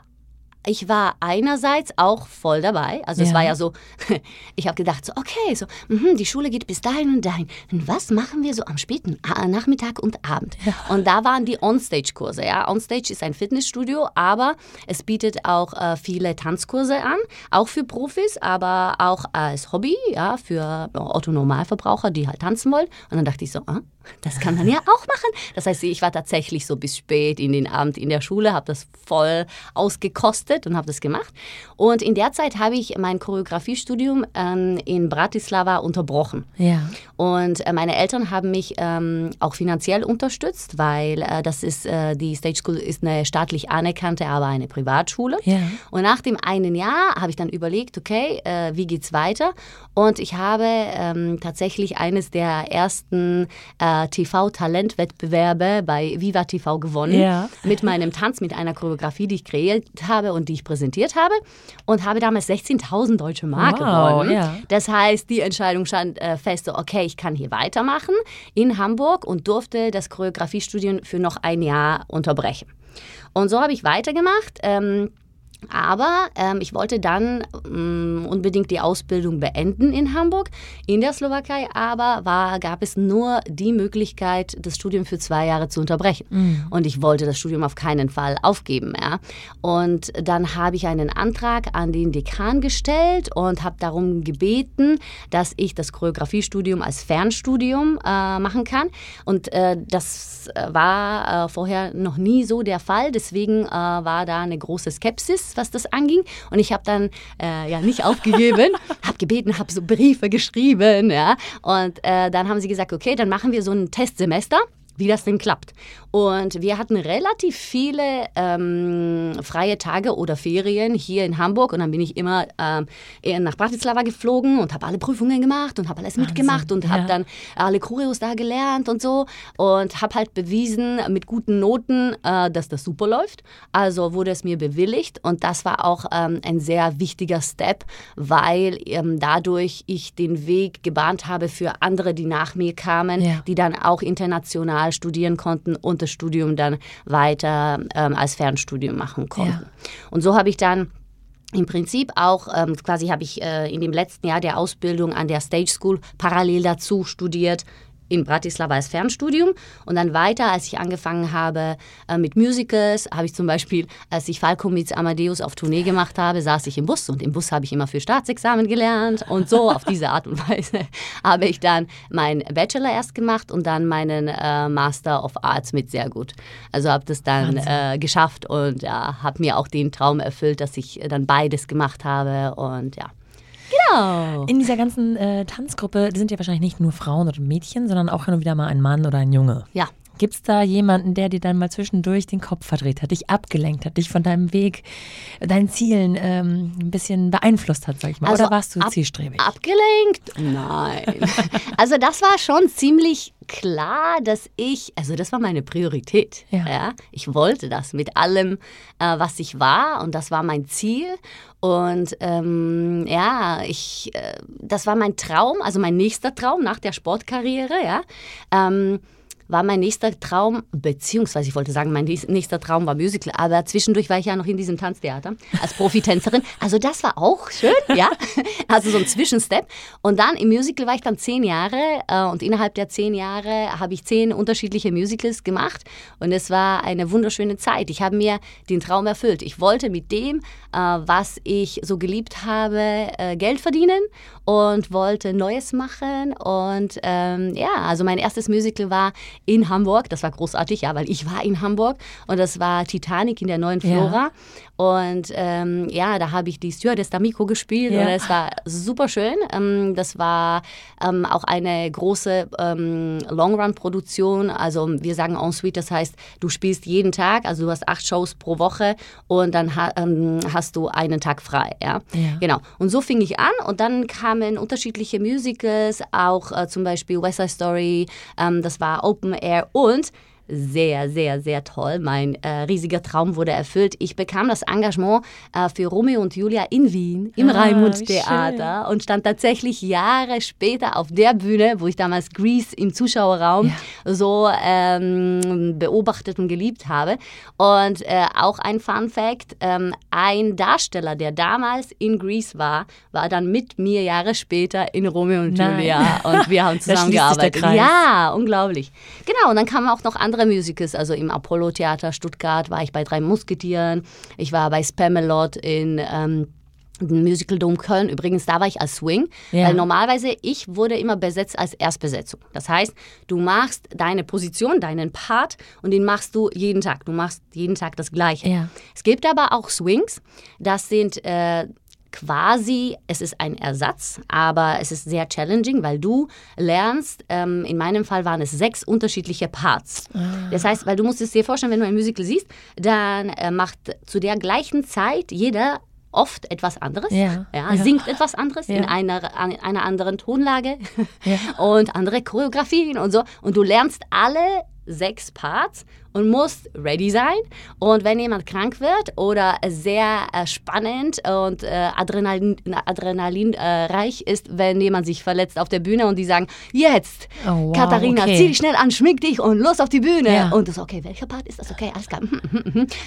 ich war einerseits auch voll dabei. Also ja. es war ja so, ich habe gedacht, so, okay, so, mh, die Schule geht bis dahin und dahin. Und was machen wir so am späten Nachmittag und Abend? Ja. Und da waren die Onstage-Kurse. Ja? Onstage ist ein Fitnessstudio, aber es bietet auch äh, viele Tanzkurse an, auch für Profis, aber auch als Hobby, ja, für Otto-Normalverbraucher, die halt tanzen wollen. Und dann dachte ich so, ah, das kann man ja auch machen. Das heißt, ich war tatsächlich so bis spät in den Abend in der Schule, habe das voll ausgekostet und habe das gemacht. Und in der Zeit habe ich mein Choreografiestudium ähm, in Bratislava unterbrochen. Ja. Und äh, meine Eltern haben mich ähm, auch finanziell unterstützt, weil äh, das ist äh, die Stage School ist eine staatlich anerkannte, aber eine Privatschule. Ja. Und nach dem einen Jahr habe ich dann überlegt, okay, äh, wie geht's weiter? Und ich habe ähm, tatsächlich eines der ersten äh, TV-Talentwettbewerbe bei Viva TV gewonnen. Ja. Mit meinem Tanz, mit einer Choreografie, die ich kreiert habe. Und und die ich präsentiert habe und habe damals 16.000 deutsche Mark Wow, gewonnen. ja. Das heißt, die Entscheidung stand äh, fest, so, okay, ich kann hier weitermachen in Hamburg und durfte das Choreografiestudium für noch ein Jahr unterbrechen. Und so habe ich weitergemacht. Ähm, aber ähm, ich wollte dann ähm, unbedingt die Ausbildung beenden in Hamburg, in der Slowakei, aber war, gab es nur die Möglichkeit, das Studium für zwei Jahre zu unterbrechen. Und ich wollte das Studium auf keinen Fall aufgeben. Ja. Und dann habe ich einen Antrag an den Dekan gestellt und habe darum gebeten, dass ich das Choreografiestudium als Fernstudium äh, machen kann. Und äh, das äh, war äh, vorher noch nie so der Fall. Deswegen äh, war da eine große Skepsis, was das anging. Und ich habe dann äh, ja nicht aufgegeben, habe gebeten, habe so Briefe geschrieben. Ja. Und äh, dann haben sie gesagt, okay, dann machen wir so ein Testsemester wie das denn klappt. Und wir hatten relativ viele ähm, freie Tage oder Ferien hier in Hamburg und dann bin ich immer ähm, nach Bratislava geflogen und habe alle Prüfungen gemacht und habe alles mitgemacht und habe ja. dann alle Choreos da gelernt und so und habe halt bewiesen mit guten Noten, äh, dass das super läuft. Also wurde es mir bewilligt und das war auch ähm, ein sehr wichtiger Step, weil ähm, dadurch ich den Weg gebahnt habe für andere, die nach mir kamen, Ja. die dann auch international studieren konnten und das Studium dann weiter ähm, als Fernstudium machen konnten. Und so habe ich dann im Prinzip auch, ähm, quasi habe ich äh, in dem letzten Jahr der Ausbildung an der Stage School parallel dazu studiert in Bratislava als Fernstudium. Und dann weiter, als ich angefangen habe äh, mit Musicals, habe ich zum Beispiel, als ich Falco mit Amadeus auf Tournee gemacht habe, saß ich im Bus. Und im Bus habe ich immer für Staatsexamen gelernt. Und so auf diese Art und Weise habe ich dann meinen Bachelor erst gemacht und dann meinen äh, Master of Arts mit sehr gut. Also habe das dann äh, geschafft und ja, habe mir auch den Traum erfüllt, dass ich äh, dann beides gemacht habe. Und ja. Genau. In dieser ganzen äh, Tanzgruppe sind ja wahrscheinlich nicht nur Frauen oder Mädchen, sondern auch hin und wieder mal ein Mann oder ein Junge. Ja. Gibt es da jemanden, der dir dann mal zwischendurch den Kopf verdreht hat, dich abgelenkt hat, dich von deinem Weg, deinen Zielen ähm, ein bisschen beeinflusst hat, sag ich mal? Also oder warst du ab- zielstrebig? Abgelenkt? Nein. also das war schon ziemlich klar, dass ich, also das war meine Priorität. Ja. Ich wollte das mit allem, äh, was ich war und das war mein Ziel. Und ähm, ja, ich, äh, das war mein Traum, also mein nächster Traum nach der Sportkarriere, ja. Ähm, war mein nächster Traum, beziehungsweise ich wollte sagen, mein nächst- nächster Traum war Musical, aber zwischendurch war ich ja noch in diesem Tanztheater als Profitänzerin. Also das war auch schön, ja. Also so ein Zwischenstep. Und dann im Musical war ich dann zehn Jahre äh, und innerhalb der zehn Jahre habe ich zehn unterschiedliche Musicals gemacht und es war eine wunderschöne Zeit. Ich habe mir den Traum erfüllt. Ich wollte mit dem, äh, was ich so geliebt habe, äh, Geld verdienen und wollte Neues machen. Und ähm, ja, also mein erstes Musical war in Hamburg. Das war großartig, ja, weil ich war in Hamburg und das war Titanic in der neuen Ja. Flora. Und ähm, ja, da habe ich die Stewardess D'Amico gespielt Ja. und es war super schön. Ähm, das war ähm, auch eine große ähm, Long-Run-Produktion. Also wir sagen en suite, das heißt, du spielst jeden Tag, also du hast acht Shows pro Woche und dann ha ähm, hast du einen Tag frei. Ja? Ja. Genau. Und so fing ich an und dann kamen unterschiedliche Musicals, auch äh, zum Beispiel West Side Story, ähm, das war Open Air und sehr, sehr, sehr toll. Mein äh, riesiger Traum wurde erfüllt. Ich bekam das Engagement äh, für Romeo und Julia in Wien im Ah, Raimund Theater und stand tatsächlich Jahre später auf der Bühne, wo ich damals Grease im Zuschauerraum so ähm, beobachtet und geliebt habe. Und äh, auch ein Fun Fact: ähm, Ein Darsteller, der damals in Grease war, war dann mit mir Jahre später in Romeo und Nein. Julia und wir haben zusammengearbeitet. Ja, unglaublich. Genau, und dann kamen auch noch andere Musicals. Also im Apollo-Theater Stuttgart war ich bei Drei Musketieren. Ich war bei Spamalot in ähm, Musical Dome Köln. Übrigens, da war ich als Swing. Ja. Weil normalerweise, ich wurde immer besetzt als Erstbesetzung. Das heißt, du machst deine Position, deinen Part und den machst du jeden Tag. Du machst jeden Tag das Gleiche. Ja. Es gibt aber auch Swings. Das sind äh, quasi, es ist ein Ersatz, aber es ist sehr challenging, weil du lernst, ähm, in meinem Fall waren es sechs unterschiedliche Parts. Das heißt, weil du musst es dir vorstellen, wenn du ein Musical siehst, dann äh, macht zu der gleichen Zeit jeder oft etwas anderes, Ja, ja. singt etwas anderes in Ja. einer, an einer anderen Tonlage Ja. und andere Choreografien und so. Und du lernst alle sechs Parts und musst ready sein. Und wenn jemand krank wird oder sehr äh, spannend und äh, Adrenalin, adrenalinreich ist, wenn jemand sich verletzt auf der Bühne und die sagen, jetzt, oh, wow, Katharina, okay. zieh dich schnell an, schmink dich und los auf die Bühne. Ja. Und du so, okay, welcher Part ist das? Okay, alles klar.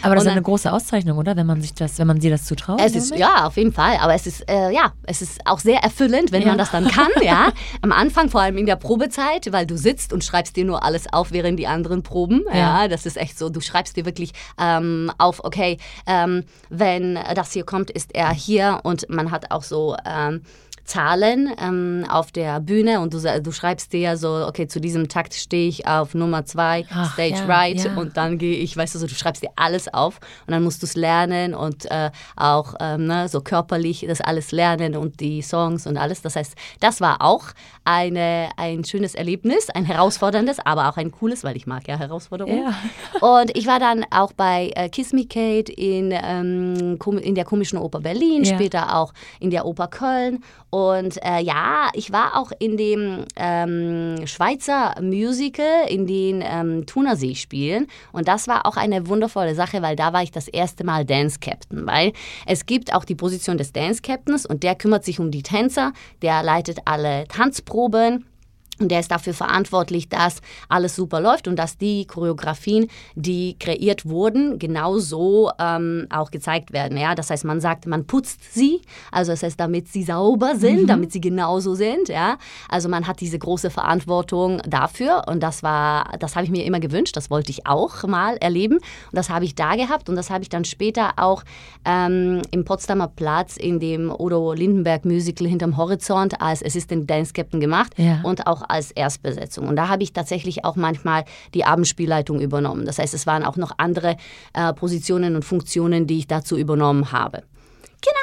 Aber das ist eine große Auszeichnung, oder? Wenn man sich das, wenn man dir das zutraut? Es ist, ja, auf jeden Fall. Aber es ist, äh, ja, es ist auch sehr erfüllend, wenn ja. man das dann kann, ja. Am Anfang, vor allem in der Probezeit, weil du sitzt und schreibst dir nur alles auf, während die anderen proben. Ja, ja das ist echt so. Du schreibst dir wirklich ähm, auf, okay, ähm, wenn das hier kommt, ist er hier und man hat auch so ähm, Zahlen ähm, auf der Bühne und du, du schreibst dir so, okay, zu diesem Takt stehe ich auf Nummer zwei, Ach, Stage ja, right ja. und dann gehe ich, weißt du, so, du schreibst dir alles auf und dann musst du es lernen und äh, auch ähm, ne, so körperlich das alles lernen und die Songs und alles. Das heißt, das war auch eine, ein schönes Erlebnis, ein herausforderndes, aber auch ein cooles, weil ich mag ja Herausforderungen. Ja. Und ich war dann auch bei äh, Kiss Me Kate in, ähm, in der Komischen Oper Berlin, später auch in der Oper Köln und äh, ja, ich war auch in dem ähm, Schweizer Musical, in den ähm, Thunersee spielen. Und das war auch eine wundervolle Sache, weil da war ich das erste Mal Dance Captain. Weil es gibt auch die Position des Dance Captains und der kümmert sich um die Tänzer, der leitet alle Tanzproben und der ist dafür verantwortlich, dass alles super läuft und dass die Choreografien, die kreiert wurden, genauso ähm, auch gezeigt werden. Ja? Das heißt, man sagt, man putzt sie, also das heißt, damit sie sauber sind, mhm. damit sie genauso sind. Ja? Also man hat diese große Verantwortung dafür und das war, das habe ich mir immer gewünscht, das wollte ich auch mal erleben und das habe ich da gehabt und das habe ich dann später auch ähm, im Potsdamer Platz in dem Odo Lindenberg Musical hinterm Horizont als Assistant Dance Captain gemacht ja. und auch als Erstbesetzung. Und da habe ich tatsächlich auch manchmal die Abendspielleitung übernommen. Das heißt, es waren auch noch andere äh, Positionen und Funktionen, die ich dazu übernommen habe.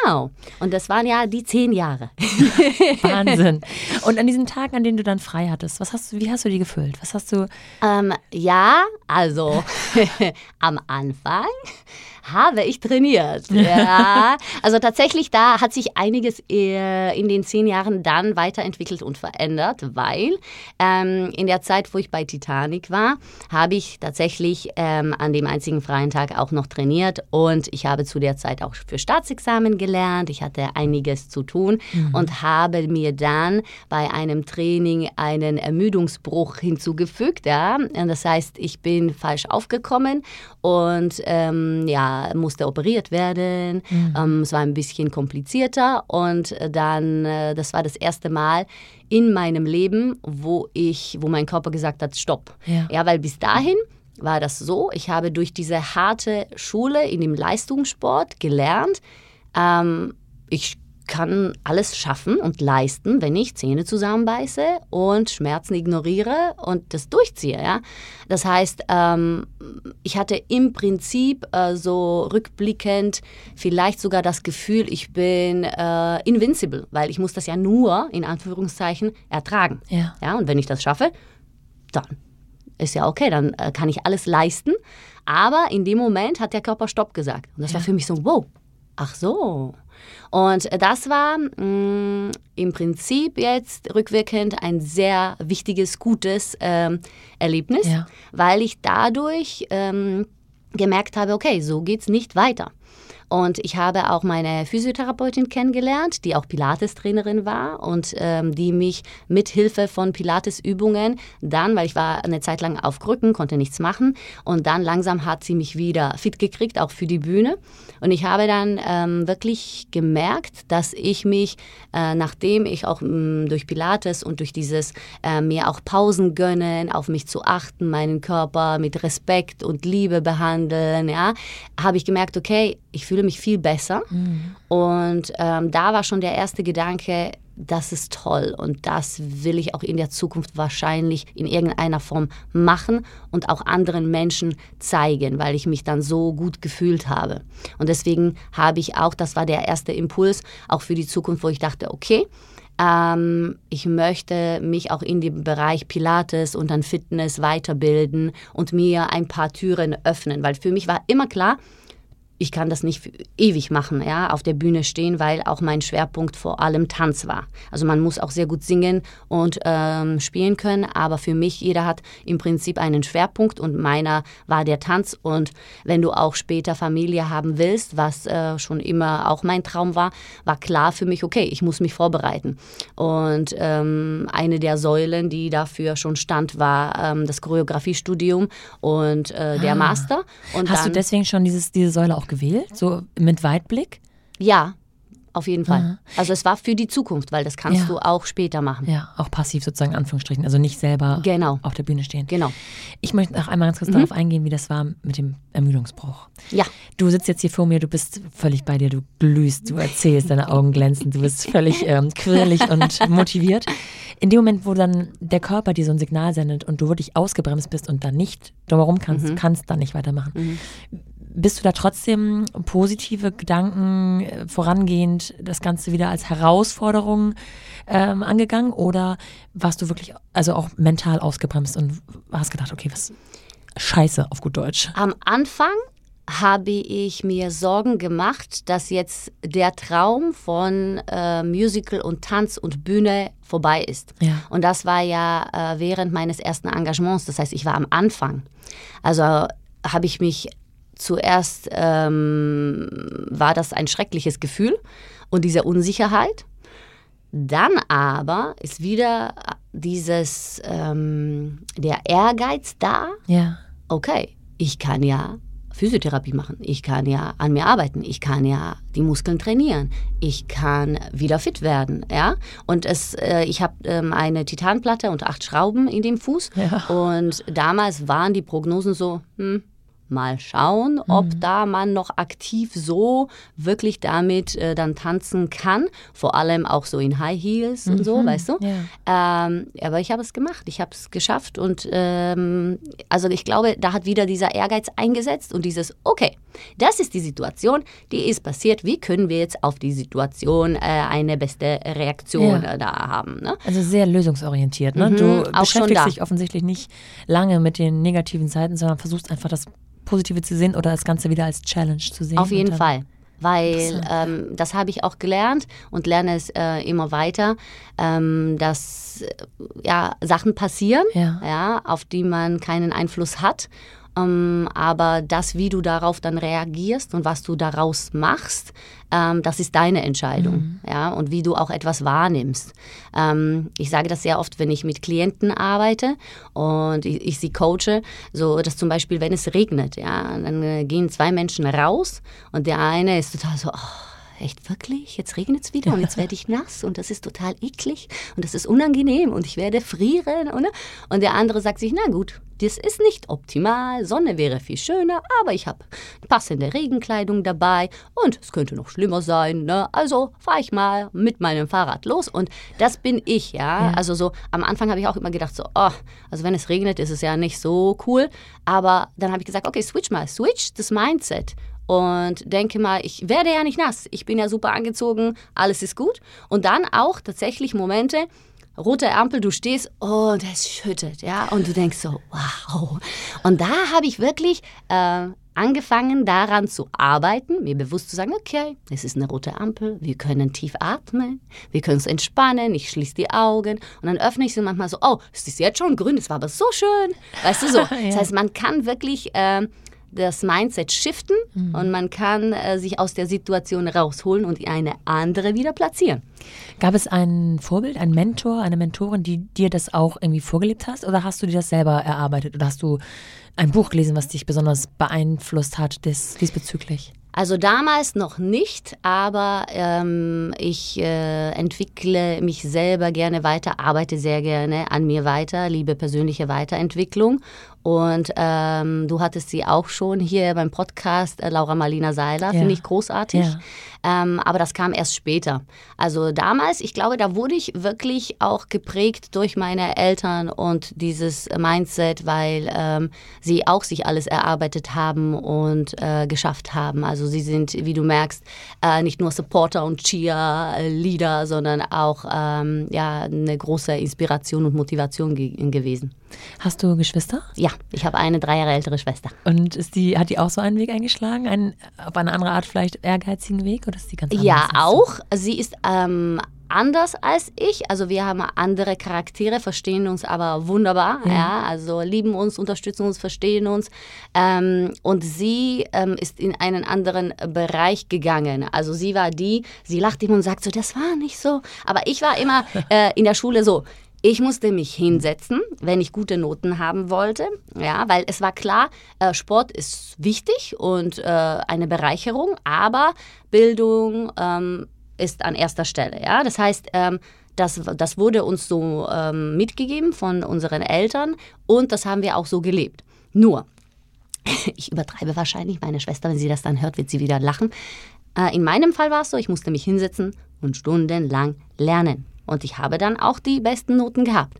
Genau. Und das waren ja die zehn Jahre. Wahnsinn. Und an diesen Tagen, an denen du dann frei hattest, was hast du, wie hast du die gefüllt? Was hast du? Ähm, ja, also am Anfang habe ich trainiert. Ja. Also tatsächlich, da hat sich einiges in den zehn Jahren dann weiterentwickelt und verändert, weil ähm, in der Zeit, wo ich bei Titanic war, habe ich tatsächlich ähm, an dem einzigen freien Tag auch noch trainiert und ich habe zu der Zeit auch für Staatsexamen gelernt. Ich hatte einiges zu tun mhm. und habe mir dann bei einem Training einen Ermüdungsbruch hinzugefügt. Ja. Und das heißt, ich bin falsch aufgekommen und ähm, ja, musste operiert werden. Mhm. Ähm, es war ein bisschen komplizierter und dann, äh, das war das erste Mal in meinem Leben, wo ich, wo mein Körper gesagt hat, stopp. Ja, ja weil bis dahin war das so, ich habe durch diese harte Schule in dem Leistungssport gelernt, ähm, ich kann alles schaffen und leisten, wenn ich Zähne zusammenbeiße und Schmerzen ignoriere und das durchziehe. Ja? Das heißt, ähm, ich hatte im Prinzip äh, so rückblickend vielleicht sogar das Gefühl, ich bin äh, invincible, weil ich muss das ja nur, in Anführungszeichen, ertragen. Ja. Ja, und wenn ich das schaffe, dann ist ja okay, dann äh, kann ich alles leisten. Aber in dem Moment hat der Körper Stopp gesagt. Und das ja. war für mich so, wow, ach so, und das war mh, mm, im Prinzip jetzt rückwirkend ein sehr wichtiges, gutes ähm, Erlebnis, ja. weil ich dadurch ähm, gemerkt habe, okay, so geht es nicht weiter. Und ich habe auch meine Physiotherapeutin kennengelernt, die auch Pilates-Trainerin war und ähm, die mich mit Hilfe von Pilates-Übungen dann, weil ich war eine Zeit lang auf Krücken, konnte nichts machen und dann langsam hat sie mich wieder fit gekriegt, auch für die Bühne. Und ich habe dann ähm, wirklich gemerkt, dass ich mich, äh, nachdem ich auch mh, mm, durch Pilates und durch dieses äh, mir auch Pausen gönnen, auf mich zu achten, meinen Körper mit Respekt und Liebe behandeln, ja, habe ich gemerkt, okay, ich fühle mich viel besser. Mhm. Und ähm, da war schon der erste Gedanke, das ist toll und das will ich auch in der Zukunft wahrscheinlich in irgendeiner Form machen und auch anderen Menschen zeigen, weil ich mich dann so gut gefühlt habe. Und deswegen habe ich auch, das war der erste Impuls, auch für die Zukunft, wo ich dachte, okay, ähm, ich möchte mich auch in dem Bereich Pilates und dann Fitness weiterbilden und mir ein paar Türen öffnen, weil für mich war immer klar, ich kann das nicht ewig machen, ja, auf der Bühne stehen, weil auch mein Schwerpunkt vor allem Tanz war. Also man muss auch sehr gut singen und ähm, spielen können, aber für mich, jeder hat im Prinzip einen Schwerpunkt und meiner war der Tanz. Und wenn du auch später Familie haben willst, was äh, schon immer auch mein Traum war, war klar für mich, okay, ich muss mich vorbereiten. Und ähm, eine der Säulen, die dafür schon stand, war ähm, das Choreografiestudium und äh, der ah. Master. Und Hast dann, du deswegen schon dieses, diese Säule auch gewählt, so mit Weitblick? Ja, auf jeden Fall. Aha. Also es war für die Zukunft, weil das kannst ja. du auch später machen. Ja, auch passiv sozusagen, Anführungsstrichen, also nicht selber genau. auf der Bühne stehen. Genau. Ich möchte noch einmal ganz kurz mhm. darauf eingehen, wie das war mit dem Ermüdungsbruch. Ja. Du sitzt jetzt hier vor mir, du bist völlig bei dir, du glühst, du erzählst, deine Augen glänzen, du bist völlig ähm, quirlig und motiviert. In dem Moment, wo dann der Körper dir so ein Signal sendet und du wirklich ausgebremst bist und dann nicht drumherum kannst, mhm. kannst dann nicht weitermachen. Mhm bist du da trotzdem positive Gedanken äh, vorangehend das Ganze wieder als Herausforderung ähm, angegangen oder warst du wirklich also auch mental ausgebremst und hast gedacht, okay, was Scheiße auf gut Deutsch? Am Anfang habe ich mir Sorgen gemacht, dass jetzt der Traum von äh, Musical und Tanz und Bühne vorbei ist. Ja. Und das war ja äh, während meines ersten Engagements. Das heißt, ich war am Anfang. Also habe ich mich zuerst ähm, war das ein schreckliches Gefühl und diese Unsicherheit. Dann aber ist wieder dieses, ähm, der Ehrgeiz da. Ja. Okay, ich kann ja Physiotherapie machen, ich kann ja an mir arbeiten, ich kann ja die Muskeln trainieren, ich kann wieder fit werden, ja. Und es, äh, ich habe ähm, eine Titanplatte und acht Schrauben in dem Fuß. Ja. Und damals waren die Prognosen so, hm, mal schauen, ob mhm. da man noch aktiv so wirklich damit äh, dann tanzen kann. Vor allem auch so in High Heels mhm. und so, mhm. weißt du. Ja. Ähm, aber ich habe es gemacht, ich habe es geschafft und ähm, also ich glaube, da hat wieder dieser Ehrgeiz eingesetzt und dieses, okay, das ist die Situation, die ist passiert. Wie können wir jetzt auf die Situation äh, eine beste Reaktion ja. äh, da haben? Ne? Also sehr lösungsorientiert. Ne? Mhm, du beschäftigst dich offensichtlich nicht lange mit den negativen Seiten, sondern versuchst einfach das Positive zu sehen oder das Ganze wieder als Challenge zu sehen? Auf jeden Fall. Weil ähm, das habe ich auch gelernt und lerne es äh, immer weiter, ähm, dass äh, ja, Sachen passieren, ja. Ja, auf die man keinen Einfluss hat. Ähm, aber das, wie du darauf dann reagierst und was du daraus machst, ähm, das ist deine Entscheidung. Mhm. Ja, und wie du auch etwas wahrnimmst. Ähm, ich sage das sehr oft, wenn ich mit Klienten arbeite und ich, ich sie coache, so dass zum Beispiel, wenn es regnet, ja, dann äh, gehen zwei Menschen raus und der eine ist total so, oh, echt wirklich, jetzt regnet es wieder und jetzt werde ich nass und das ist total eklig und das ist unangenehm und ich werde frieren. Oder? Und der andere sagt sich, na gut, das ist nicht optimal, Sonne wäre viel schöner, aber ich habe passende Regenkleidung dabei und es könnte noch schlimmer sein. Ne? Also fahre ich mal mit meinem Fahrrad los und das bin ich, ja. ja. Also so am Anfang habe ich auch immer gedacht, so, oh, also wenn es regnet, ist es ja nicht so cool. Aber dann habe ich gesagt, okay, switch mal, switch das Mindset und denke mal, ich werde ja nicht nass, ich bin ja super angezogen, alles ist gut. Und dann auch tatsächlich Momente, rote Ampel, du stehst und es schüttet, ja, und du denkst so, wow. Und da habe ich wirklich äh, angefangen daran zu arbeiten, mir bewusst zu sagen, okay, es ist eine rote Ampel, wir können tief atmen, wir können uns entspannen, ich schließe die Augen. Und dann öffne ich sie manchmal so, oh, es ist jetzt schon grün, es war aber so schön, weißt du so. ja. Das heißt, man kann wirklich äh, das Mindset shiften mhm. und man kann äh, sich aus der Situation rausholen und eine andere wieder platzieren. Gab es ein Vorbild, ein Mentor, eine Mentorin, die dir das auch irgendwie vorgelebt hast oder hast du dir das selber erarbeitet oder hast du ein Buch gelesen, was dich besonders beeinflusst hat des, diesbezüglich? Also damals noch nicht, aber ähm, ich äh, entwickle mich selber gerne weiter, arbeite sehr gerne an mir weiter, liebe persönliche Weiterentwicklung und ähm, du hattest sie auch schon hier beim Podcast, äh, Laura Marlina Seiler, ja. finde ich großartig. Ja. Ähm, aber das kam erst später. Also damals, ich glaube, da wurde ich wirklich auch geprägt durch meine Eltern und dieses Mindset, weil ähm, sie auch sich alles erarbeitet haben und äh, geschafft haben. Also sie sind, wie du merkst, äh, nicht nur Supporter und Cheerleader, sondern auch ähm, ja, eine große Inspiration und Motivation ge gewesen. Hast du Geschwister? Ja, ich habe eine drei Jahre ältere Schwester. Und ist die, hat die auch so einen Weg eingeschlagen? Einen, auf eine andere Art vielleicht ehrgeizigen Weg? Oder ist die ganz anders? Ja, auch. Sie ist ähm, anders als ich. Also wir haben andere Charaktere, verstehen uns aber wunderbar. Ja. ja also lieben uns, unterstützen uns, verstehen uns. Ähm, und sie ähm, ist in einen anderen Bereich gegangen. Also sie war die, sie lacht immer und sagt so, das war nicht so. Aber ich war immer äh, in der Schule so, ich musste mich hinsetzen, wenn ich gute Noten haben wollte, ja, weil es war klar, äh, Sport ist wichtig und äh, eine Bereicherung, aber Bildung ähm, ist an erster Stelle. Ja? Das heißt, ähm, das, das wurde uns so ähm, mitgegeben von unseren Eltern und das haben wir auch so gelebt. Nur, ich übertreibe wahrscheinlich, meine Schwester, wenn sie das dann hört, wird sie wieder lachen. Äh, in meinem Fall war es so, ich musste mich hinsetzen und stundenlang lernen. Und ich habe dann auch die besten Noten gehabt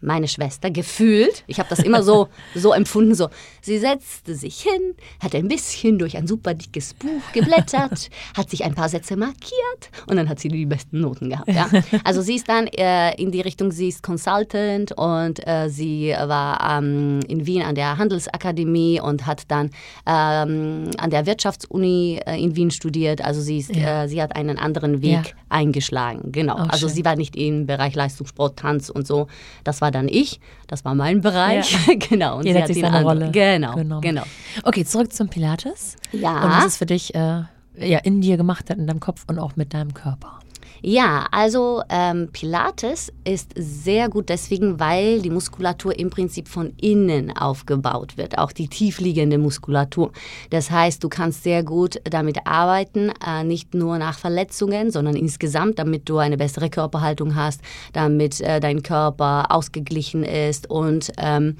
meine Schwester gefühlt, ich habe das immer so, so empfunden, so, sie setzte sich hin, hat ein bisschen durch ein super dickes Buch geblättert, hat sich ein paar Sätze markiert und dann hat sie die besten Noten gehabt. Ja? Also sie ist dann äh, in die Richtung, sie ist Consultant und äh, sie war ähm, in Wien an der Handelsakademie und hat dann ähm, an der Wirtschaftsuni äh, in Wien studiert. Also sie, ist, ja. Äh, sie hat einen anderen Weg ja. eingeschlagen. Genau. Oh, also sie war nicht im Bereich Leistungssport, Tanz und so. Das war war dann ich, das war mein Bereich. Ja. genau. Und Jeder sie hat sich seine Rolle genau, genommen. genau. Okay, zurück zum Pilates. Ja. Und was es für dich äh, ja, in dir gemacht hat, in deinem Kopf und auch mit deinem Körper. Ja, also ähm, Pilates ist sehr gut deswegen, weil die Muskulatur im Prinzip von innen aufgebaut wird, auch die tiefliegende Muskulatur. Das heißt, du kannst sehr gut damit arbeiten, äh, nicht nur nach Verletzungen, sondern insgesamt, damit du eine bessere Körperhaltung hast, damit äh, dein Körper ausgeglichen ist und ähm,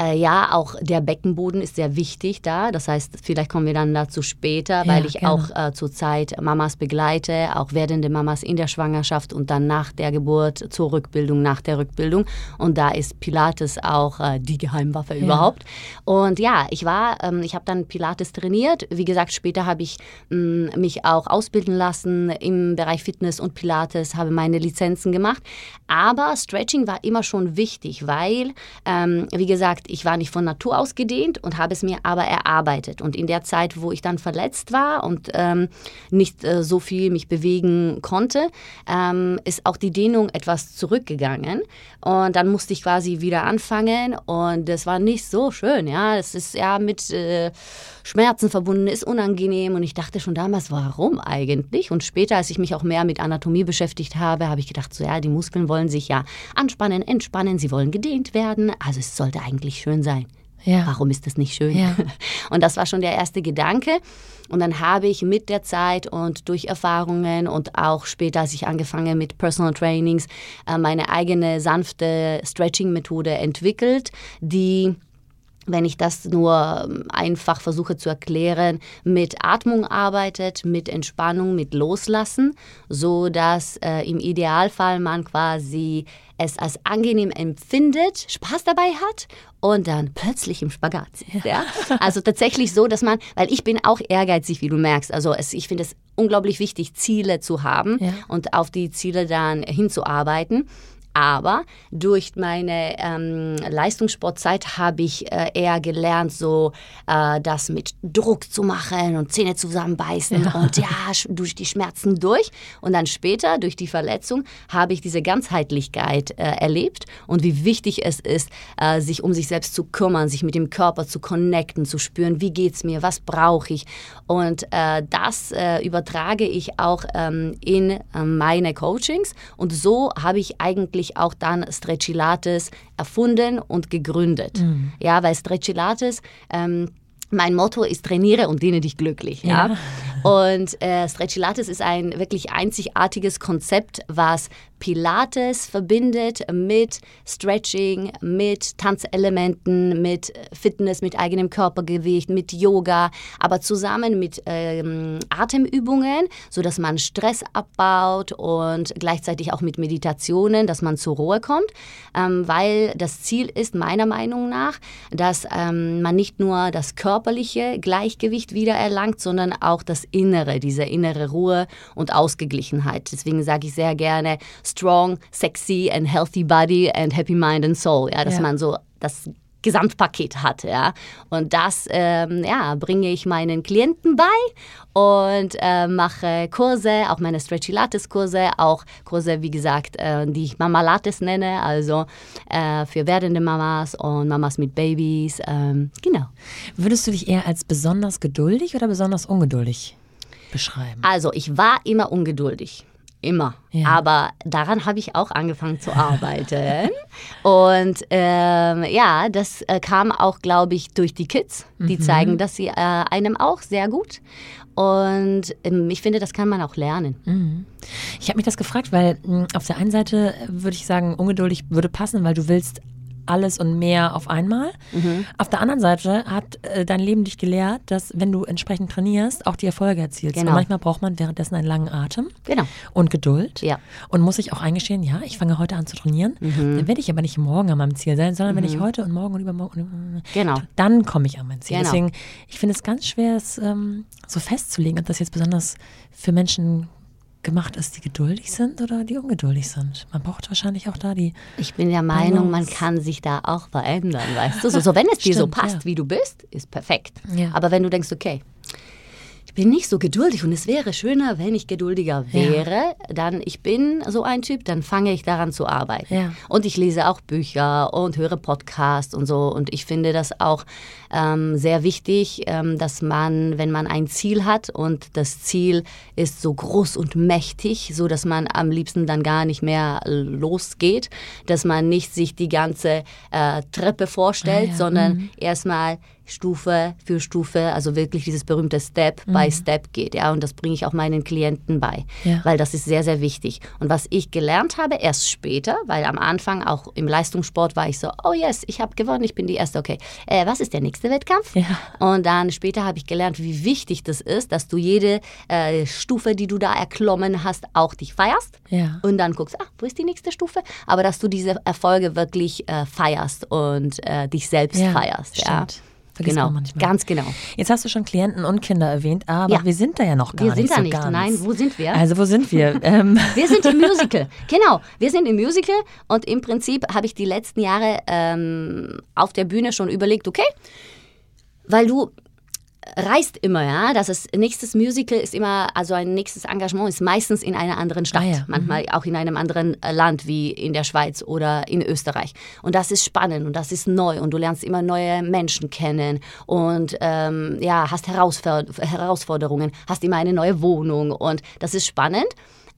äh, ja, auch der Beckenboden ist sehr wichtig da. Das heißt, vielleicht kommen wir dann dazu später, weil ja, ich gerne. auch äh, zurzeit Mamas begleite, auch werdende Mamas in der Schwangerschaft und dann nach der Geburt zur Rückbildung, nach der Rückbildung. Und da ist Pilates auch äh, die Geheimwaffe ja. überhaupt. Und ja, ich war, ähm, ich habe dann Pilates trainiert. Wie gesagt, später habe ich mh, mm, mich auch ausbilden lassen im Bereich Fitness und Pilates, habe meine Lizenzen gemacht. Aber Stretching war immer schon wichtig, weil, ähm, wie gesagt, ich war nicht von Natur aus gedehnt und habe es mir aber erarbeitet. Und in der Zeit, wo ich dann verletzt war und ähm, nicht äh, so viel mich bewegen konnte, ähm, ist auch die Dehnung etwas zurückgegangen. Und dann musste ich quasi wieder anfangen und das war nicht so schön. Ja, es ist ja mit äh, Schmerzen verbunden, ist unangenehm und ich dachte schon damals, warum eigentlich? Und später, als ich mich auch mehr mit Anatomie beschäftigt habe, habe ich gedacht, so ja, die Muskeln wollen sich ja anspannen, entspannen, sie wollen gedehnt werden. Also es sollte eigentlich schön sein. Ja. Warum ist das nicht schön? Ja. Und das war schon der erste Gedanke. Und dann habe ich mit der Zeit und durch Erfahrungen und auch später, als ich angefangen mit Personal Trainings, äh, meine eigene sanfte Stretching-Methode entwickelt, die wenn ich das nur ähm, einfach versuche zu erklären, mit Atmung arbeitet, mit Entspannung, mit Loslassen, so dass äh, im Idealfall man quasi es als angenehm empfindet, Spaß dabei hat und dann plötzlich im Spagat sitzt. Ja. Also tatsächlich so, dass man, weil ich bin auch ehrgeizig, wie du merkst. Also es, ich finde es unglaublich wichtig, Ziele zu haben ja. und auf die Ziele dann hinzuarbeiten. Aber durch meine ähm, Leistungssportzeit habe ich äh, eher gelernt, so äh, das mit Druck zu machen und Zähne zusammenbeißen ja. und ja, durch die Schmerzen durch. Und dann später, durch die Verletzung, habe ich diese Ganzheitlichkeit äh, erlebt und wie wichtig es ist, äh, sich um sich selbst zu kümmern, sich mit dem Körper zu connecten, zu spüren, wie geht es mir, was brauche ich. Und äh, das äh, übertrage ich auch ähm, in meine Coachings. Und so habe ich eigentlich ich auch dann Stretchilates erfunden und gegründet. Mhm. Ja, weil Stretchilates ähm, mein Motto ist trainiere und diene dich glücklich. Ja. ja? Und äh, Stretchilates ist ein wirklich einzigartiges Konzept, was Pilates verbindet mit Stretching, mit Tanzelementen, mit Fitness, mit eigenem Körpergewicht, mit Yoga, aber zusammen mit ähm, Atemübungen, sodass man Stress abbaut und gleichzeitig auch mit Meditationen, dass man zur Ruhe kommt, ähm, weil das Ziel ist meiner Meinung nach, dass ähm, man nicht nur das körperliche Gleichgewicht wieder erlangt, sondern auch das Innere, diese innere Ruhe und Ausgeglichenheit. Deswegen sage ich sehr gerne strong, sexy and healthy body and happy mind and soul. Ja, dass Ja. man so das Gesamtpaket hat, ja. Und das, ähm, ja, bringe ich meinen Klienten bei und äh, mache Kurse, auch meine Stretchy Lattes Kurse, auch Kurse, wie gesagt, äh, die ich Mama Lattes nenne, also äh, für werdende Mamas und Mamas mit Babys, ähm, genau. Würdest du dich eher als besonders geduldig oder besonders ungeduldig beschreiben? Also, ich war immer ungeduldig. Immer. Ja. Aber daran habe ich auch angefangen zu arbeiten. Und ähm, ja, das äh, kam auch, glaube ich, durch die Kids. Die zeigen das sie, äh, einem auch sehr gut. Und ähm, ich finde, das kann man auch lernen. Ich habe mich das gefragt, weil mh, auf der einen Seite würde ich sagen, ungeduldig würde passen, weil du willst alles und mehr auf einmal. Mhm. Auf der anderen Seite hat äh, dein Leben dich gelehrt, dass wenn du entsprechend trainierst, auch die Erfolge erzielst. Genau. Und manchmal braucht man währenddessen einen langen Atem Genau. und Geduld. Ja. Und muss ich auch eingestehen, ja, ich fange heute an zu trainieren. Dann werde ich aber nicht morgen an meinem Ziel sein, sondern wenn ich heute und morgen und übermorgen, und Genau. dann komme ich an mein Ziel. Genau. Deswegen, ich finde es ganz schwer, es ähm, so festzulegen, ob das jetzt besonders für Menschen gemacht ist, die geduldig sind oder die ungeduldig sind. Man braucht wahrscheinlich auch da die. Ich bin der Meinung, man kann sich da auch verändern, weißt du? So, so wenn es dir so Stimmt, passt, ja. wie du bist, ist perfekt. Ja. Aber wenn du denkst, okay, bin nicht so geduldig und es wäre schöner, wenn ich geduldiger wäre, dann ich bin so ein Typ, dann fange ich daran zu arbeiten. Ja. Und ich lese auch Bücher und höre Podcasts und so. Und ich finde das auch ähm, sehr wichtig, ähm, dass man, wenn man ein Ziel hat und das Ziel ist so groß und mächtig, so dass man am liebsten dann gar nicht mehr losgeht, dass man nicht sich die ganze äh, Treppe vorstellt, Ah, ja. sondern erstmal Stufe für Stufe, also wirklich dieses berühmte Step by Step geht, ja, und das bringe ich auch meinen Klienten bei, Ja. weil das ist sehr, sehr wichtig. Und was ich gelernt habe, erst später, weil am Anfang auch im Leistungssport war ich so, oh yes, ich habe gewonnen, ich bin die Erste, okay, äh, was ist der nächste Wettkampf? Ja. Und dann später habe ich gelernt, wie wichtig das ist, dass du jede äh, Stufe, die du da erklommen hast, auch dich feierst Ja. und dann guckst, ah, wo ist die nächste Stufe? Aber dass du diese Erfolge wirklich äh, feierst und äh, dich selbst feierst. Ja. Vergisst Genau, man manchmal. ganz genau. Jetzt hast du schon Klienten und Kinder erwähnt, aber Ja. wir sind da ja noch gar Wir sind nicht da so nicht. Nein, wo sind wir? Also wo sind wir? ähm, Wir sind im Musical. Genau, wir sind im Musical und im Prinzip habe ich die letzten Jahre ähm, auf der Bühne schon überlegt, okay, weil du reist immer, ja, das ist nächstes Musical ist immer, also ein nächstes Engagement ist meistens in einer anderen Stadt, Ah ja, manchmal auch in einem anderen äh, Land wie in der Schweiz oder in Österreich. Und das ist spannend und das ist neu und du lernst immer neue Menschen kennen und ähm, ja, hast Herausfor Herausforderungen, hast immer eine neue Wohnung und das ist spannend.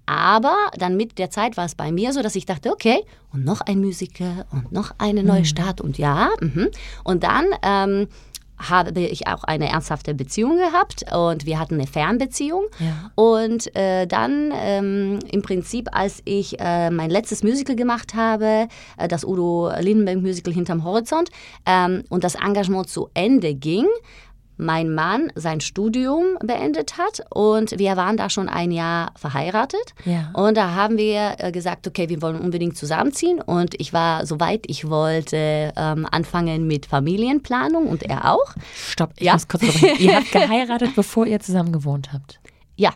Aber dann mit der Zeit war es bei mir so, dass ich dachte, okay, und noch ein Musical und noch eine neue Stadt und ja. Mhm. Und dann ähm, habe ich auch eine ernsthafte Beziehung gehabt und wir hatten eine Fernbeziehung. Ja. Und äh, dann ähm, im Prinzip, als ich äh, mein letztes Musical gemacht habe, äh, das Udo Lindenberg Musical Hinterm Horizont, ähm, und das Engagement zu Ende ging, mein Mann sein Studium beendet hat und wir waren da schon ein Jahr verheiratet. Ja. Und da haben wir äh, gesagt, okay, wir wollen unbedingt zusammenziehen. Und ich war soweit, ich wollte ähm, anfangen mit Familienplanung und er auch. Stopp, ich Ja. muss kurz. Ihr habt geheiratet, bevor ihr zusammen gewohnt habt. Ja.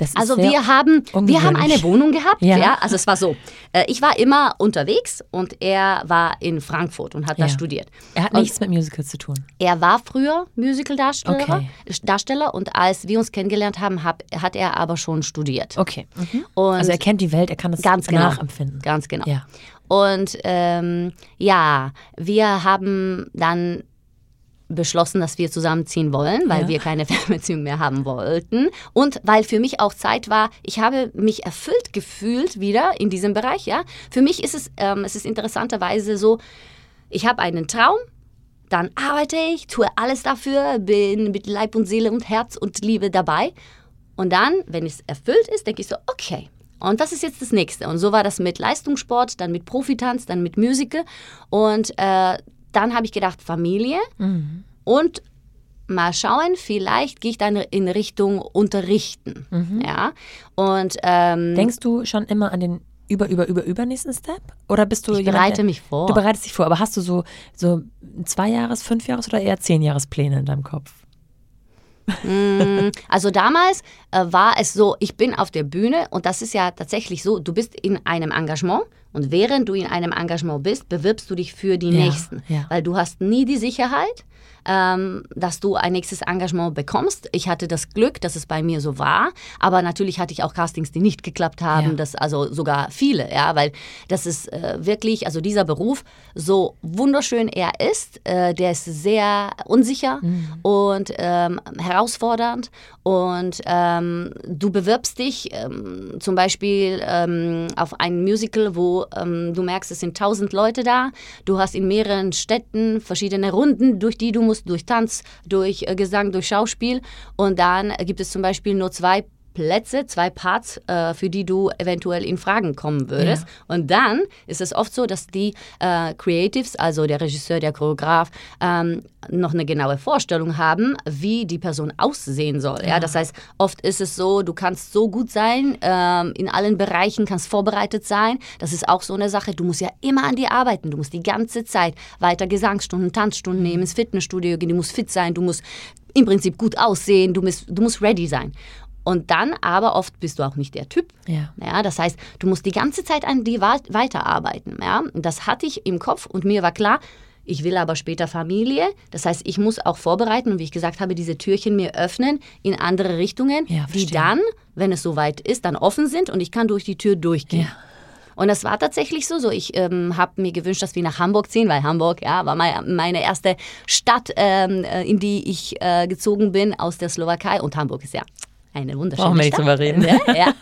Das Also wir haben, wir haben eine Wohnung gehabt. Ja. Ja. also es war so. Äh, ich war immer unterwegs und er war in Frankfurt und hat da Ja. studiert. Er hat Und nichts mit Musicals zu tun. Er war früher Musicaldarsteller Okay. Darsteller und als wir uns kennengelernt haben, hab, hat er aber schon studiert. Okay. Mhm. Also er kennt die Welt, er kann das Ganz genau. nachempfinden. Ganz genau. Ja. Und ähm, ja, wir haben dann beschlossen, dass wir zusammenziehen wollen, weil Ja. wir keine Fernbeziehung mehr haben wollten und weil für mich auch Zeit war, ich habe mich erfüllt gefühlt wieder in diesem Bereich, ja. Für mich ist es, ähm, es ist interessanterweise so, ich habe einen Traum, dann arbeite ich, tue alles dafür, bin mit Leib und Seele und Herz und Liebe dabei. Und dann, wenn es erfüllt ist, denke ich so, okay. Und das ist jetzt das Nächste. Und so war das mit Leistungssport, dann mit Profitanz, dann mit Musical. Und äh, dann habe ich gedacht, Familie. Und mal schauen, vielleicht gehe ich dann in Richtung Unterrichten. Ja. Und ähm, Denkst du schon immer an den über, über, über, übernächsten Step? Oder bist du Ich jemand, bereite der- mich vor. Du bereitest dich vor, aber hast du so, so zwei Jahres, fünf Jahres oder eher zehn Jahres Pläne in deinem Kopf? Mm, also damals äh, war es so, ich bin auf der Bühne und das ist ja tatsächlich so, du bist in einem Engagement und während du in einem Engagement bist, bewirbst du dich für die Ja, Nächsten, ja. weil du hast nie die Sicherheit, ähm, dass du ein nächstes Engagement bekommst. Ich hatte das Glück, dass es bei mir so war, aber natürlich hatte ich auch Castings, die nicht geklappt haben, Ja. das also sogar viele, ja, weil das ist äh, wirklich, also dieser Beruf, so wunderschön er ist, äh, der ist sehr unsicher und ähm, herausfordernd und ähm, du bewirbst dich ähm, zum Beispiel ähm, auf ein Musical, wo ähm, du merkst, es sind tausend Leute da, du hast in mehreren Städten verschiedene Runden, durch die du musst, durch Tanz, durch äh, Gesang, durch Schauspiel. Und dann gibt es zum Beispiel nur zwei Plätze, zwei Parts, äh, für die du eventuell in Fragen kommen würdest. Und dann ist es oft so, dass die äh, Creatives, also der Regisseur, der Choreograf, ähm, noch eine genaue Vorstellung haben, wie die Person aussehen soll. Ja. Das heißt, oft ist es so, du kannst so gut sein, ähm, in allen Bereichen kannst vorbereitet sein. Das ist auch so eine Sache. Du musst ja immer an dir arbeiten. Du musst die ganze Zeit weiter Gesangsstunden, Tanzstunden nehmen, ins Fitnessstudio gehen. Du musst fit sein. Du musst im Prinzip gut aussehen. Du musst, du musst ready sein. Und dann aber oft bist du auch nicht der Typ. Ja. Ja, das heißt, du musst die ganze Zeit an dir weiterarbeiten. Ja? Das hatte ich im Kopf und mir war klar, ich will aber später Familie. Das heißt, ich muss auch vorbereiten und wie ich gesagt habe, diese Türchen mir öffnen in andere Richtungen, Ja, die dann, wenn es soweit ist, dann offen sind und ich kann durch die Tür durchgehen. Ja. Und das war tatsächlich so. so ich ähm, habe mir gewünscht, dass wir nach Hamburg ziehen, weil Hamburg ja, war mein, meine erste Stadt, ähm, äh, in die ich äh, gezogen bin aus der Slowakei. Und Hamburg ist ja eine wunderschöne Brauchen wir nicht Stadt. drüber reden. Ja.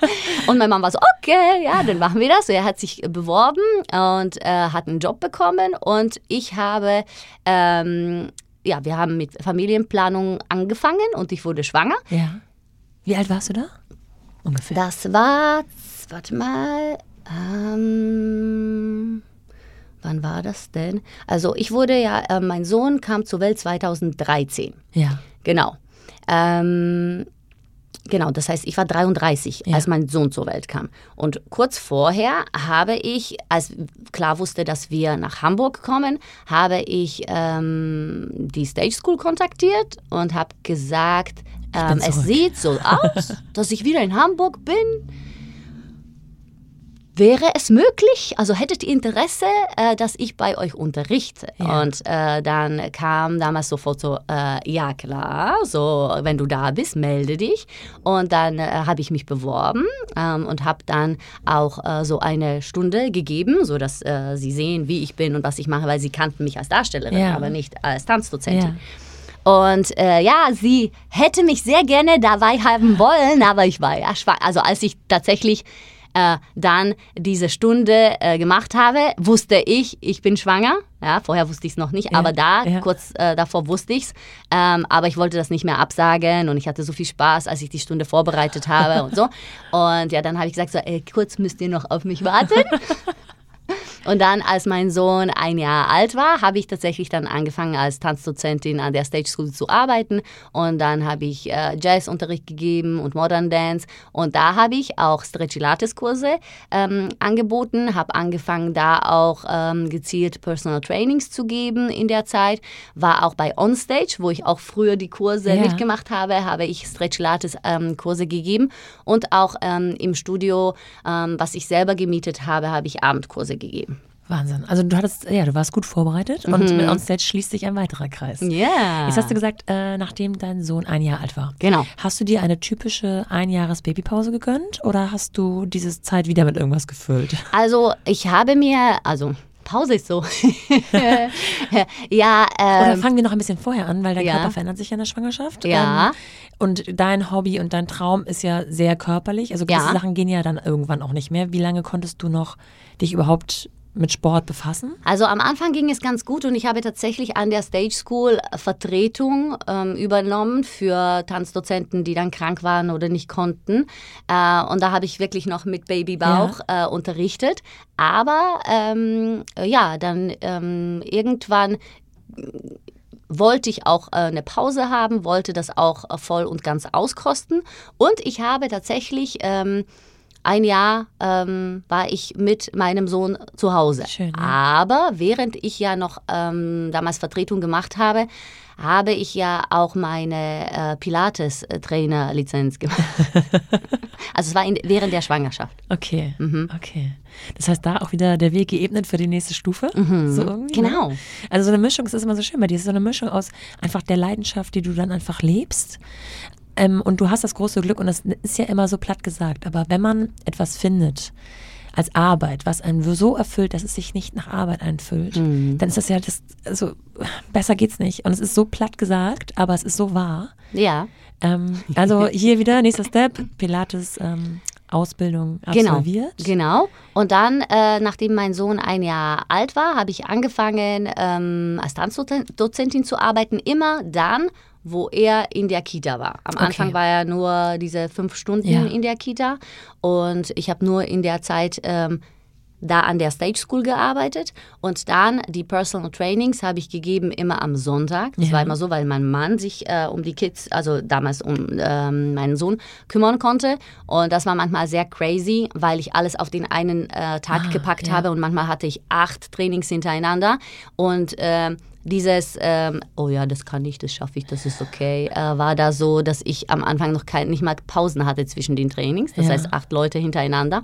Und mein Mann war so, okay, ja, dann machen wir das. Er hat sich beworben und äh, hat einen Job bekommen. Und ich habe, ähm, ja, wir haben mit Familienplanung angefangen und ich wurde schwanger. Ja. Wie alt warst du da? Ungefähr. Das war, warte mal, ähm, wann war das denn? Also ich wurde ja, äh, mein Sohn kam zur Welt 2013. Ja. Genau. Ähm, genau, das heißt, ich war 33, Ja. als mein Sohn zur Welt kam. Und kurz vorher habe ich, als klar wusste, dass wir nach Hamburg kommen, habe ich ähm, die Stage School kontaktiert und habe gesagt, ähm, es sieht so aus, dass ich wieder in Hamburg bin. Wäre es möglich, also hättet ihr Interesse, äh, dass ich bei euch unterrichte? Ja. Und äh, dann kam damals sofort so, äh, ja klar, so wenn du da bist, melde dich. Und dann äh, habe ich mich beworben ähm, und habe dann auch äh, so eine Stunde gegeben, so dass äh, sie sehen, wie ich bin und was ich mache, weil sie kannten mich als Darstellerin, Ja. aber nicht als Tanzdozentin. Ja. Und äh, ja, sie hätte mich sehr gerne dabei haben wollen, aber ich war ja schwach. Also als ich tatsächlich äh, dann diese Stunde äh, gemacht habe, wusste ich, ich bin schwanger. Ja, vorher wusste ich es noch nicht, Ja, aber da, ja. kurz äh, davor wusste ich es. Ähm, aber ich wollte das nicht mehr absagen und ich hatte so viel Spaß, als ich die Stunde vorbereitet habe und so. Und ja, dann habe ich gesagt, so, ey, kurz müsst ihr noch auf mich warten. Und dann, als mein Sohn ein Jahr alt war, habe ich tatsächlich dann angefangen, als Tanzdozentin an der Stage School zu arbeiten. Und dann habe ich äh, Jazzunterricht gegeben und Modern Dance. Und da habe ich auch Stretchilates-Kurse ähm, angeboten, habe angefangen, da auch ähm, gezielt Personal Trainings zu geben in der Zeit. War auch bei Onstage, wo ich auch früher die Kurse Ja. mitgemacht habe, habe ich Stretchilates-Kurse gegeben. Und auch ähm, im Studio, ähm, was ich selber gemietet habe, habe ich Abendkurse gegeben. Wahnsinn. Also du hattest, ja, du warst gut vorbereitet und mit Onstage schließt sich ein weiterer Kreis. Ja. Jetzt hast du gesagt, äh, nachdem dein Sohn ein Jahr alt war. Genau. Hast du dir eine typische Einjahres-Babypause gegönnt oder hast du diese Zeit wieder mit irgendwas gefüllt? Also ich habe mir, also Pause ist so. ja, Oder ähm, fangen wir noch ein bisschen vorher an, weil dein ja. Körper verändert sich ja in der Schwangerschaft. Ja. Ähm, und dein Hobby und dein Traum ist ja sehr körperlich. Also gewisse Ja. Sachen gehen ja dann irgendwann auch nicht mehr. Wie lange konntest du noch dich überhaupt mit Sport befassen? Also am Anfang ging es ganz gut und ich habe tatsächlich an der Stage School Vertretung ähm, übernommen für Tanzdozenten, die dann krank waren oder nicht konnten. Äh, und da habe ich wirklich noch mit Babybauch äh, unterrichtet. Aber ähm, ja, dann ähm, irgendwann wollte ich auch äh, eine Pause haben, wollte das auch äh, voll und ganz auskosten. Und ich habe tatsächlich ähm, ein Jahr ähm, war ich mit meinem Sohn zu Hause. Schön, ja. Aber während ich ja noch ähm, damals Vertretung gemacht habe, habe ich ja auch meine äh, Pilates-Trainer-Lizenz gemacht. also es war in, während der Schwangerschaft. Okay, mhm. okay. Das heißt, da auch wieder der Weg geebnet für die nächste Stufe. Mhm. So ne? genau. Ne? Also so eine Mischung, es ist immer so schön bei dir, es ist so eine Mischung aus einfach der Leidenschaft, die du dann einfach lebst. Ähm, und du hast das große Glück, und das ist ja immer so platt gesagt, aber wenn man etwas findet, als Arbeit, was einen so erfüllt, dass es sich nicht nach Arbeit einfüllt, mhm. dann ist das ja das, also besser geht's nicht. Und es ist so platt gesagt, aber es ist so wahr. Ja. Ähm, also hier wieder, nächster Step, Pilates ähm, Ausbildung genau, absolviert. Genau, genau. Und dann, äh, nachdem mein Sohn ein Jahr alt war, habe ich angefangen, ähm, als Tanzdozentin zu arbeiten. Immer dann, wo er in der Kita war. Am Anfang war er nur diese fünf Stunden ja. in der Kita und ich habe nur in der Zeit ähm, da an der Stage School gearbeitet und dann die Personal Trainings habe ich gegeben immer am Sonntag. Das ja. war immer so, weil mein Mann sich äh, um die Kids, also damals um ähm, meinen Sohn kümmern konnte und das war manchmal sehr crazy, weil ich alles auf den einen äh, Tag ah, gepackt ja. habe und manchmal hatte ich acht Trainings hintereinander und äh, dieses, ähm, oh ja, das kann ich, das schaffe ich, das ist okay, äh, war da so, dass ich am Anfang noch kein, nicht mal Pausen hatte zwischen den Trainings. Das ja. heißt, acht Leute hintereinander.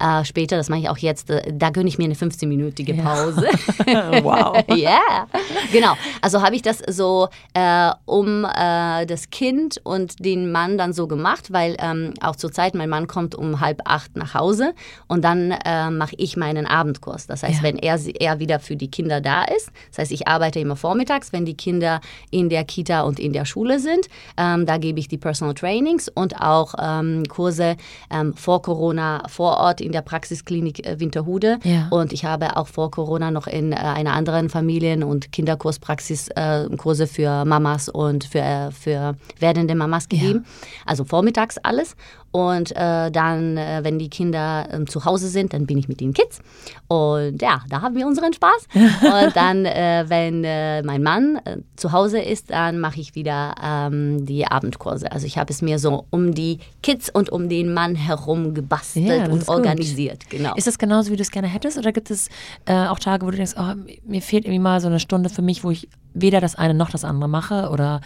Äh, später, das mache ich auch jetzt, äh, da gönne ich mir eine 15-minütige Pause. Ja. wow. Ja, yeah. genau. Also habe ich das so äh, um äh, das Kind und den Mann dann so gemacht, weil ähm, auch zur Zeit, mein Mann kommt um halb acht nach Hause und dann äh, mache ich meinen Abendkurs. Das heißt, ja. wenn er, er wieder für die Kinder da ist, das heißt, ich arbeite immer vormittags, wenn die Kinder in der Kita und in der Schule sind. Ähm, da gebe ich die Personal Trainings und auch ähm, Kurse ähm, vor Corona vor Ort in der Praxisklinik äh, Winterhude. Ja. Und ich habe auch vor Corona noch in äh, einer anderen Familien- und Kinderkurspraxis äh, Kurse für Mamas und für, äh, für werdende Mamas gegeben. Ja. Also vormittags alles. Und äh, dann, äh, wenn die Kinder äh, zu Hause sind, dann bin ich mit den Kids. Und ja, da haben wir unseren Spaß. und dann, äh, wenn äh, mein Mann äh, zu Hause ist, dann mache ich wieder ähm, die Abendkurse. Also ich habe es mir so um die Kids und um den Mann herum gebastelt ja, und organisiert. Genau. Ist das genauso, wie du es gerne hättest? Oder gibt es auch Tage, wo du denkst, oh, mir fehlt irgendwie mal so eine Stunde für mich, wo ich weder das eine noch das andere mache? Oder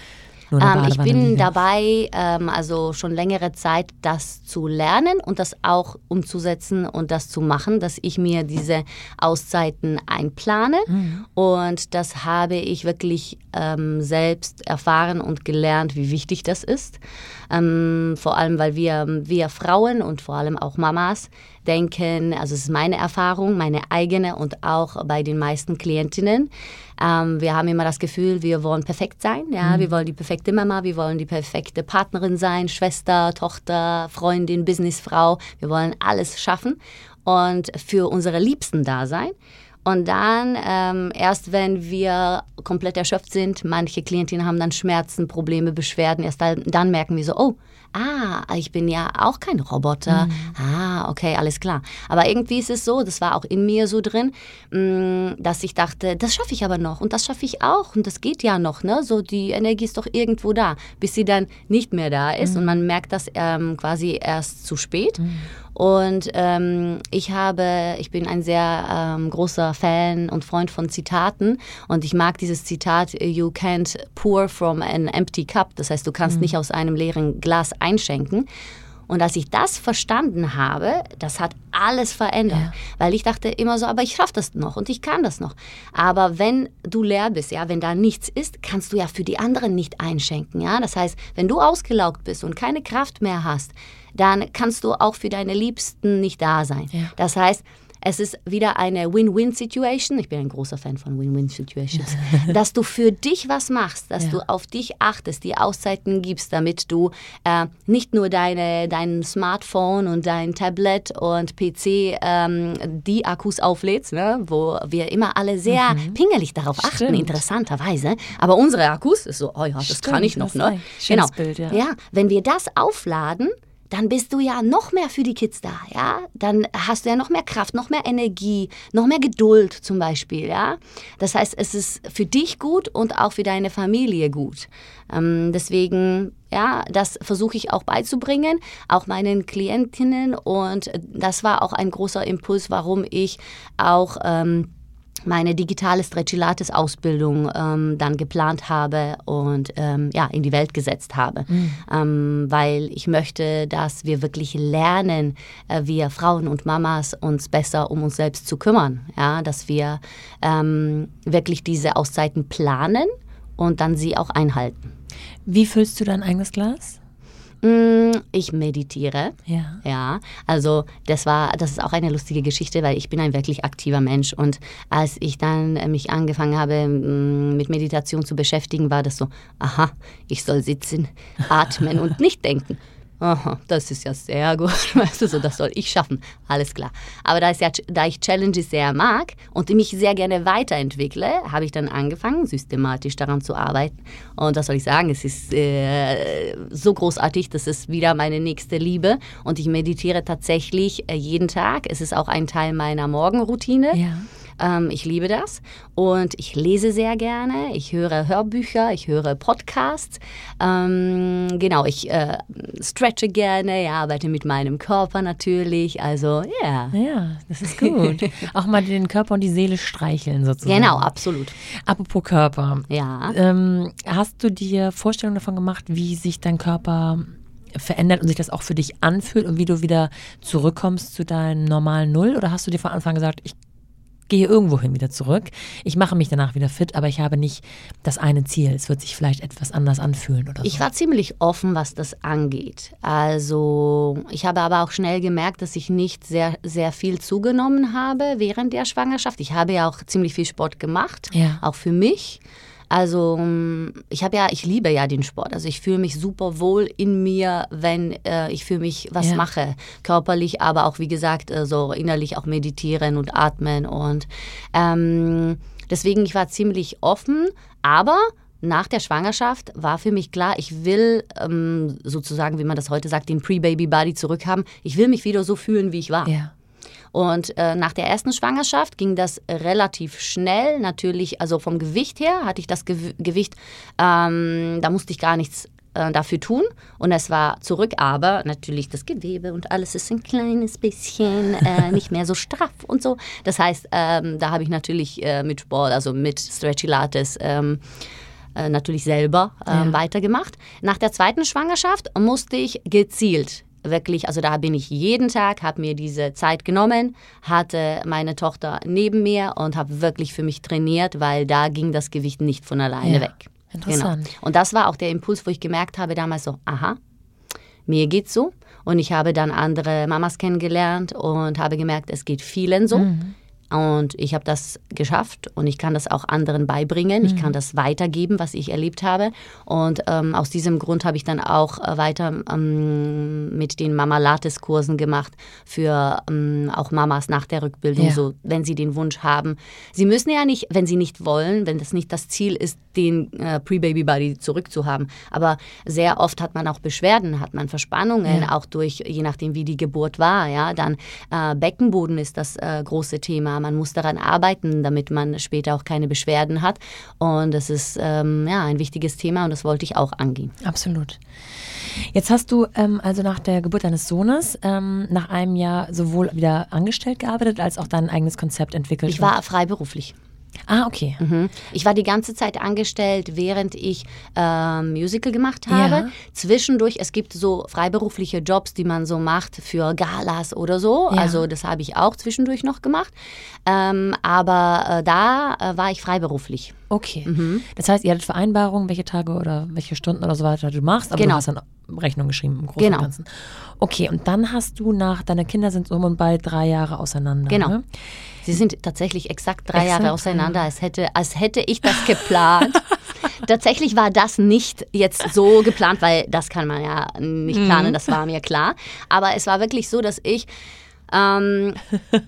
ähm, ich bin liegen. dabei, ähm, also schon längere Zeit, das zu lernen und das auch umzusetzen und das zu machen, dass ich mir diese Auszeiten einplane. Mhm. Und das habe ich wirklich ähm, selbst erfahren und gelernt, wie wichtig das ist. Ähm, vor allem, weil wir, wir Frauen und vor allem auch Mamas denken, also es ist meine Erfahrung, meine eigene und auch bei den meisten Klientinnen. Ähm, wir haben immer das Gefühl, wir wollen perfekt sein. Ja? Mhm. Wir wollen die perfekte Mama, wir wollen die perfekte Partnerin sein, Schwester, Tochter, Freundin, Businessfrau. Wir wollen alles schaffen und für unsere Liebsten da sein. Und dann, ähm, erst wenn wir komplett erschöpft sind, manche Klientinnen haben dann Schmerzen, Probleme, Beschwerden, erst dann, dann merken wir so, oh, ah, ich bin ja auch kein Roboter. Mhm. Ah, okay, alles klar. Aber irgendwie ist es so, das war auch in mir so drin, mm, dass ich dachte, das schaffe ich aber noch und das schaffe ich auch und das geht ja noch, ne? So die Energie ist doch irgendwo da, bis sie dann nicht mehr da ist mhm. und man merkt das ähm, quasi erst zu spät. Mhm. Und ähm, ich habe, ich bin ein sehr ähm, großer Fan und Freund von Zitaten und ich mag dieses Zitat, you can't pour from an empty cup. Das heißt, du kannst mhm. nicht aus einem leeren Glas einschenken. Und als ich das verstanden habe, das hat alles verändert. Ja. Weil ich dachte immer so, aber ich schaffe das noch und ich kann das noch. Aber wenn du leer bist, ja, wenn da nichts ist, kannst du ja für die anderen nicht einschenken. Ja? Das heißt, wenn du ausgelaugt bist und keine Kraft mehr hast, dann kannst du auch für deine Liebsten nicht da sein. Ja. Das heißt, es ist wieder eine Win-Win-Situation. Ich bin ein großer Fan von Win-Win-Situations. dass du für dich was machst, dass ja. du auf dich achtest, die Auszeiten gibst, damit du äh, nicht nur deine, dein Smartphone und dein Tablet und PC ähm, die Akkus auflädst, ne, wo wir immer alle sehr mhm. pingelig darauf achten, Stimmt. interessanterweise. Aber unsere Akkus ist so, oh ja, das Stimmt, kann ich noch. Ne? Genau. Bild, ja. ja, wenn wir das aufladen, dann bist du ja noch mehr für die Kids da, ja. Dann hast du ja noch mehr Kraft, noch mehr Energie, noch mehr Geduld zum Beispiel, ja. Das heißt, es ist für dich gut und auch für deine Familie gut. Ähm, deswegen, ja, das versuche ich auch beizubringen, auch meinen Klientinnen und das war auch ein großer Impuls, warum ich auch ähm, meine digitale Stretchilates Ausbildung ähm, dann geplant habe und ähm, ja, in die Welt gesetzt habe. Mhm. Ähm, weil ich möchte, dass wir wirklich lernen, äh, wir Frauen und Mamas uns besser um uns selbst zu kümmern. Ja, dass wir ähm, wirklich diese Auszeiten planen und dann sie auch einhalten. Wie füllst du dein eigenes Glas? Mm, ich meditiere. Ja. Ja. Also das war, das ist auch eine lustige Geschichte, weil ich bin ein wirklich aktiver Mensch und als ich dann mich angefangen habe mm, mit Meditation zu beschäftigen, war das so, aha, ich soll sitzen, atmen und nicht denken. Aha, das ist ja sehr gut. Weißt du, so, das soll ich schaffen. Alles klar. Aber da, ja, da ich Challenges sehr mag und mich sehr gerne weiterentwickle, habe ich dann angefangen, systematisch daran zu arbeiten. Und das soll ich sagen, es ist äh, so großartig, das ist wieder meine nächste Liebe. Und ich meditiere tatsächlich äh, jeden Tag. Es ist auch ein Teil meiner Morgenroutine. Ja. Ähm, ich liebe das und ich lese sehr gerne. Ich höre Hörbücher, ich höre Podcasts. Ähm, genau, ich äh, stretche gerne, ja, arbeite mit meinem Körper natürlich. Also, ja. Yeah. Ja, das ist gut. Auch mal den Körper und die Seele streicheln sozusagen. Genau, absolut. Apropos Körper. Ja. Ähm, hast du dir Vorstellungen davon gemacht, wie sich dein Körper verändert und sich das auch für dich anfühlt und wie du wieder zurückkommst zu deinem normalen Null? Oder hast du dir von Anfang an gesagt, ich gehe irgendwohin wieder zurück. Ich mache mich danach wieder fit, aber ich habe nicht das eine Ziel. Es wird sich vielleicht etwas anders anfühlen oder so. Ich war ziemlich offen, was das angeht. Also ich habe aber auch schnell gemerkt, dass ich nicht sehr, sehr viel zugenommen habe während der Schwangerschaft. Ich habe ja auch ziemlich viel Sport gemacht, ja. auch für mich. Also mm, ich habe ja, ich liebe ja den Sport. Also ich fühle mich super wohl in mir, wenn äh, ich für mich was Ja. mache, körperlich, aber auch wie gesagt äh, so innerlich auch meditieren und atmen und ähm, deswegen ich war ziemlich offen, aber nach der Schwangerschaft war für mich klar, ich will ähm, sozusagen, wie man das heute sagt, den Pre-Baby-Body zurückhaben. Ich will mich wieder so fühlen, wie ich war. Ja. Und äh, nach der ersten Schwangerschaft ging das relativ schnell. Natürlich, also vom Gewicht her hatte ich das Gew Gewicht, ähm, da musste ich gar nichts äh, dafür tun. Und es war zurück, aber natürlich das Gewebe und alles ist ein kleines bisschen äh, nicht mehr so straff und so. Das heißt, ähm, da habe ich natürlich äh, mit Sport, also mit Stretchy Lattes, ähm, äh, natürlich selber ähm, Ja. weitergemacht. Nach der zweiten Schwangerschaft musste ich gezielt wirklich, also da bin ich jeden Tag, habe mir diese Zeit genommen, hatte meine Tochter neben mir und habe wirklich für mich trainiert, weil da ging das Gewicht nicht von alleine Ja. weg. Interessant. Genau. Und das war auch der Impuls, wo ich gemerkt habe damals so, aha, mir geht's so. Und ich habe dann andere Mamas kennengelernt und habe gemerkt, es geht vielen so. Und ich habe das geschafft und ich kann das auch anderen beibringen. Ich kann das weitergeben, was ich erlebt habe. Und ähm, aus diesem Grund habe ich dann auch äh, weiter ähm, mit den Mama-Lattes-Kursen gemacht für ähm, auch Mamas nach der Rückbildung, Ja. so wenn sie den Wunsch haben. Sie müssen ja nicht, wenn sie nicht wollen, wenn das nicht das Ziel ist, den äh, Pre-Baby-Body zurückzuhaben. Aber sehr oft hat man auch Beschwerden, hat man Verspannungen, Ja. auch durch, je nachdem wie die Geburt war. Ja, dann äh, Beckenboden ist das äh, große Thema. Man muss daran arbeiten, damit man später auch keine Beschwerden hat. Und das ist ähm, ja ein wichtiges Thema und das wollte ich auch angehen. Absolut. Jetzt hast du ähm, also nach der Geburt deines Sohnes ähm, nach einem Jahr sowohl wieder angestellt gearbeitet als auch dein eigenes Konzept entwickelt. Ich war freiberuflich. Ah, okay. Mhm. Ich war die ganze Zeit angestellt, während ich ähm, Musical gemacht habe. Ja. Zwischendurch, es gibt so freiberufliche Jobs, die man so macht für Galas oder so. Ja. Also das habe ich auch zwischendurch noch gemacht. Ähm, aber äh, da äh, war ich freiberuflich. Okay. Mhm. Das heißt, ihr hattet Vereinbarungen, welche Tage oder welche Stunden oder so weiter du machst, aber Genau. du hast dann Rechnung geschrieben im Großen Genau. und Ganzen. Okay, und dann hast du nach, deine Kinder sind so um und bei drei Jahre auseinander. Genau. Ne? Sie sind tatsächlich exakt drei Exakt Jahre auseinander, als hätte, als hätte ich das geplant. Tatsächlich war das nicht jetzt so geplant, weil das kann man ja nicht planen, das war mir klar. Aber es war wirklich so, dass ich ähm,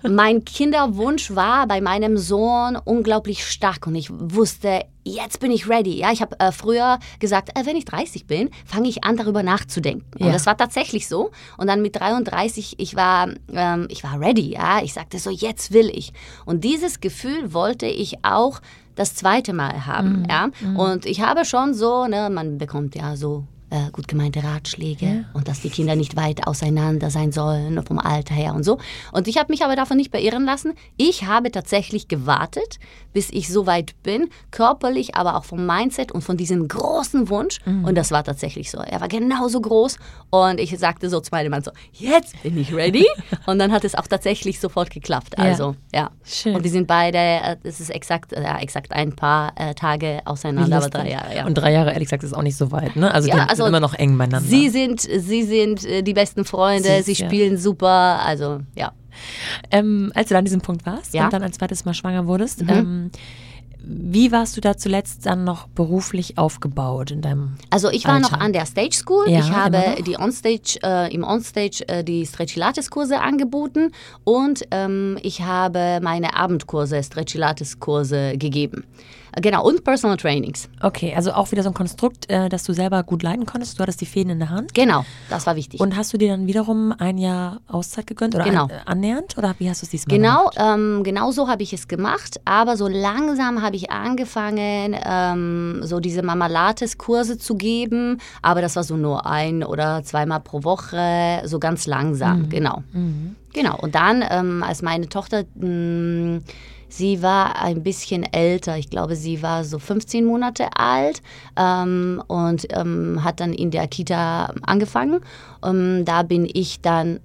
mein Kinderwunsch war bei meinem Sohn unglaublich stark und ich wusste, jetzt bin ich ready. Ja, ich habe äh, früher gesagt, äh, wenn ich 30 bin, fange ich an, darüber nachzudenken. Ja. Und das war tatsächlich so. Und dann mit 33, ich war, ähm, ich war ready. Ja, ich sagte so, jetzt will ich. Und dieses Gefühl wollte ich auch das zweite Mal haben. Ja, und ich habe schon so, ne, man bekommt ja so äh, gut gemeinte Ratschläge Ja. und dass die Kinder nicht weit auseinander sein sollen vom Alter her und so. Und ich habe mich aber davon nicht beirren lassen. Ich habe tatsächlich gewartet, bis ich so weit bin, körperlich, aber auch vom Mindset und von diesem großen Wunsch. Mhm. Und das war tatsächlich so. Er war genauso groß und ich sagte so zu meinem Mann so, jetzt bin ich ready. und dann hat es auch tatsächlich sofort geklappt. Ja. Also, ja. Schön. Und die sind beide, äh, es ist exakt, ja, exakt ein paar äh, Tage auseinander, aber drei Jahre, ja. Und drei Jahre, ehrlich gesagt, ist auch nicht so weit, ne? Also Ja, die also sind immer noch eng beieinander. Sie sind, sie sind äh, die besten Freunde, sie ja. spielen super, also ja. Ähm, als du dann an diesem Punkt warst Ja. und dann ein zweites Mal schwanger wurdest, Mhm. ähm, wie warst du da zuletzt dann noch beruflich aufgebaut in deinem Also ich war Alter. noch an der Stage School. Ja, ich habe die Onstage, äh, im Onstage äh, die Stretchilates Kurse angeboten und ähm, ich habe meine Abendkurse, Stretchilates Kurse gegeben. Genau, und Personal Trainings. Okay, also auch wieder so ein Konstrukt, äh, das du selber gut leiten konntest. Du hattest die Fäden in der Hand. Genau, das war wichtig. Und hast du dir dann wiederum ein Jahr Auszeit gegönnt oder Genau. an, äh, annähernd? Oder wie hast du es diesmal Genau, gemacht? ähm, genau so habe ich es gemacht, aber so langsam habe ich angefangen, ähm, so diese Mama-Lattes-Kurse zu geben, aber das war so nur ein oder zweimal pro Woche, so ganz langsam, genau. Genau, und dann, ähm, als meine Tochter, mh, sie war ein bisschen älter, ich glaube, sie war so 15 Monate alt ähm, und ähm, hat dann in der Kita angefangen. Ähm, da bin ich dann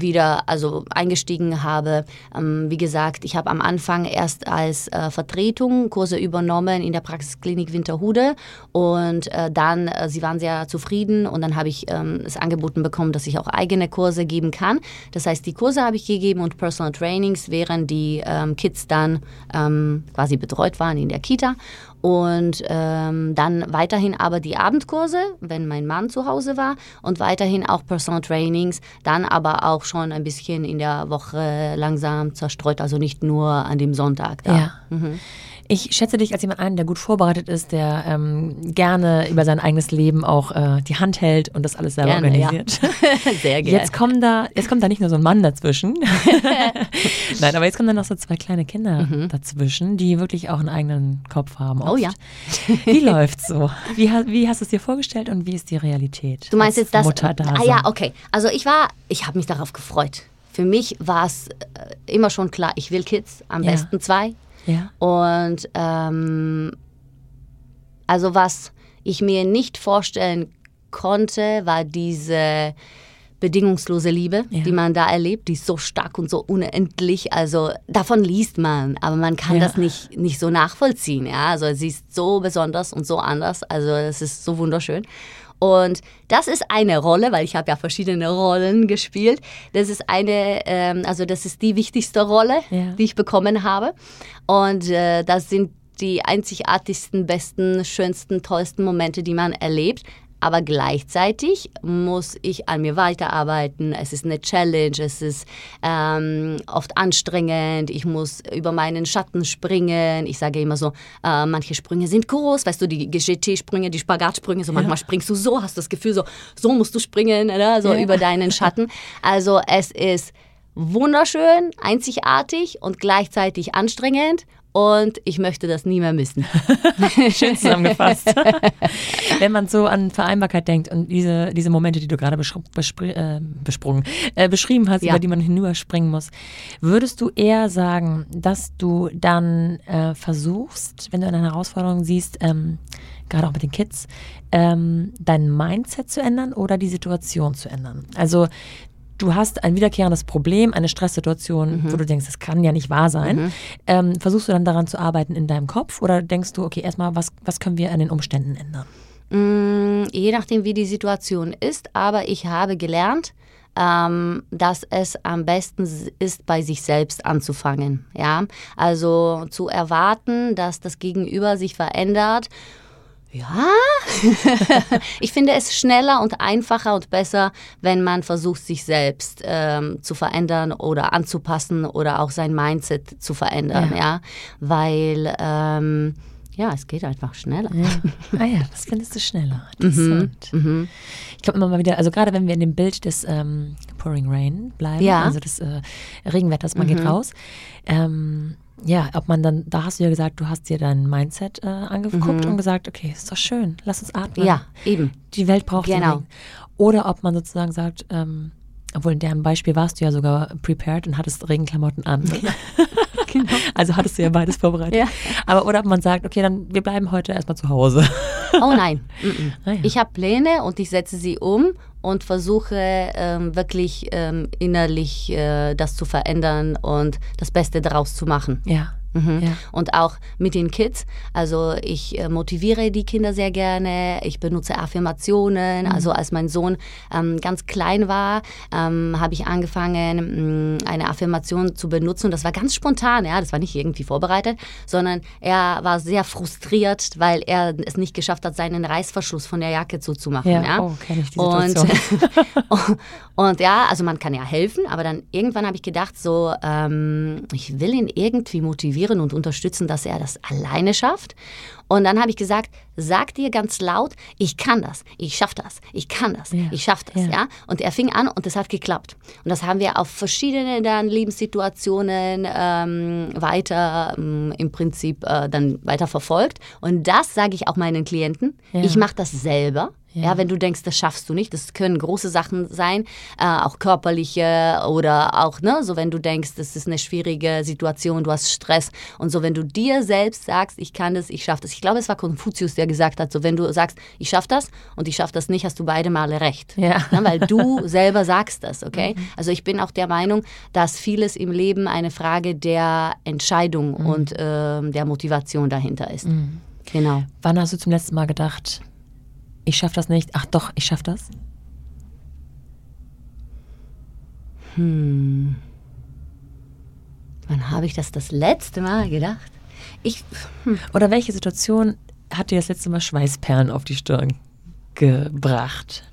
wieder also eingestiegen habe. Ähm, wie gesagt, ich habe am Anfang erst als äh, Vertretung Kurse übernommen in der Praxisklinik Winterhude und äh, dann, äh, sie waren sehr zufrieden und dann habe ich ähm, es angeboten bekommen, dass ich auch eigene Kurse geben kann. Das heißt, die Kurse habe ich gegeben und Personal Trainings, während die ähm, Kids dann ähm, quasi betreut waren in der Kita. Und ähm, dann weiterhin aber die Abendkurse, wenn mein Mann zu Hause war. Und weiterhin auch Personal Trainings. Dann aber auch schon ein bisschen in der Woche langsam zerstreut. Also nicht nur an dem Sonntag. Da. Ja. Ich schätze dich als jemand ein, der gut vorbereitet ist, der ähm, gerne über sein eigenes Leben auch äh, die Hand hält und das alles selber Gerne, ja. organisiert. Sehr gerne. Jetzt kommen da, jetzt kommt da nicht nur so ein Mann dazwischen. Nein, aber jetzt kommen dann noch so zwei kleine Kinder dazwischen, die wirklich auch einen eigenen Kopf haben. Oft. Mhm. Oh ja. Wie läuft's so? Wie, wie hast du es dir vorgestellt und wie ist die Realität? Du meinst jetzt das? Mutter da ah ja, okay. Also ich war, ich habe mich darauf gefreut. Für mich war es äh, immer schon klar, ich will Kids, am Ja. besten zwei. Ja. Und ähm, also was ich mir nicht vorstellen konnte, war diese bedingungslose Liebe, Ja. die man da erlebt, die ist so stark und so unendlich. Also davon liest man, aber man kann Ja. das nicht, nicht so nachvollziehen. Ja? Also sie ist so besonders und so anders. Also es ist so wunderschön. Und das ist eine Rolle, weil ich habe ja verschiedene Rollen gespielt. Das ist eine, ähm, also das ist die wichtigste Rolle, Ja. die ich bekommen habe. Und äh, das sind die einzigartigsten, besten, schönsten, tollsten Momente, die man erlebt. Aber gleichzeitig muss ich an mir weiterarbeiten. Es ist eine Challenge, es ist ähm, oft anstrengend. Ich muss über meinen Schatten springen. Ich sage immer so, äh, manche Sprünge sind groß, weißt du, die GT-Sprünge, die Spagatsprünge. So manchmal springst du so, hast das Gefühl, so, so musst du springen, oder? so Ja. über deinen Schatten. Also es ist wunderschön, einzigartig und gleichzeitig anstrengend. Und ich möchte das nie mehr missen. Schön zusammengefasst. Wenn man so an Vereinbarkeit denkt und diese, diese Momente, die du gerade äh, besprungen, äh, beschrieben hast, Ja. über die man hinüberspringen muss, würdest du eher sagen, dass du dann äh, versuchst, wenn du eine Herausforderung siehst, ähm, gerade auch mit den Kids, ähm, dein Mindset zu ändern oder die Situation zu ändern? Also du hast ein wiederkehrendes Problem, eine Stresssituation, wo du denkst, das kann ja nicht wahr sein. Ähm, versuchst du dann daran zu arbeiten in deinem Kopf oder denkst du, okay, erstmal, was, was können wir an den Umständen ändern? Mm, je nachdem, wie die Situation ist, aber ich habe gelernt, ähm, dass es am besten ist, bei sich selbst anzufangen. Ja, also zu erwarten, dass das Gegenüber sich verändert. Ja, ich finde es schneller und einfacher und besser, wenn man versucht, sich selbst ähm, zu verändern oder anzupassen oder auch sein Mindset zu verändern, Ja. ja, weil ähm, ja, es geht einfach schneller. Ah ja, das findest du schneller. Interessant. Mhm. Ich glaube immer mal wieder, also gerade wenn wir in dem Bild des ähm, Pouring Rain bleiben, Ja. Mhm. also des äh, Regenwetters, man geht raus, ähm, Ja, ob man dann, da hast du ja gesagt, du hast dir dein Mindset äh, angeguckt und gesagt, okay, ist doch schön, lass uns atmen. Ja, eben. Die Welt braucht den Genau. Regen. Oder ob man sozusagen sagt, ähm, obwohl in deinem Beispiel warst du ja sogar prepared und hattest Regenklamotten an. Genau. Also hattest du ja beides vorbereitet. Ja. Aber oder ob man sagt, okay, dann wir bleiben heute erstmal zu Hause. Oh nein. Mm-mm. Ah ja. Ich habe Pläne und ich setze sie um und versuche ähm, wirklich ähm, innerlich äh, das zu verändern und das Beste daraus zu machen. Ja. Mhm. Ja. Und auch mit den Kids. Also ich äh, motiviere die Kinder sehr gerne. Ich benutze Affirmationen. Also als mein Sohn ähm, ganz klein war, ähm, habe ich angefangen, mh, eine Affirmation zu benutzen. Und das war ganz spontan. Ja, das war nicht irgendwie vorbereitet, sondern er war sehr frustriert, weil er es nicht geschafft hat, seinen Reißverschluss von der Jacke zuzumachen. Ja, Ja, oh, kenn ich die und, Situation. und ja, also man kann ja helfen, aber dann irgendwann habe ich gedacht, so, ähm, ich will ihn irgendwie motivieren und unterstützen, dass er das alleine schafft. Und dann habe ich gesagt, sag dir ganz laut, ich kann das, ich schaff das, ich kann das, Ja, ich schaff das, ja. ja. Und er fing an und das hat geklappt. Und das haben wir auf verschiedene dann Lebenssituationen ähm, weiter ähm, im Prinzip äh, dann weiter verfolgt. Und das sage ich auch meinen Klienten. Ja. Ich mache das selber. Ja. Ja. wenn du denkst, das schaffst du nicht, das können große Sachen sein, äh, auch körperliche oder auch, ne, so wenn du denkst, das ist eine schwierige Situation, du hast Stress und so, wenn du dir selbst sagst, ich kann das, ich schaffe das. Ich glaube, es war Konfuzius, der gesagt hat, so wenn du sagst, ich schaffe das und ich schaffe das nicht, hast du beide Male recht. Ja. Ne, weil du selber sagst das, okay? Also ich bin auch der Meinung, dass vieles im Leben eine Frage der Entscheidung und ähm, der Motivation dahinter ist. Genau. Wann hast du zum letzten Mal gedacht, ich schaff das nicht? Ach doch, ich schaff das? Wann habe ich das das letzte Mal gedacht? Ich, Oder welche Situation hat dir das letzte Mal Schweißperlen auf die Stirn gebracht?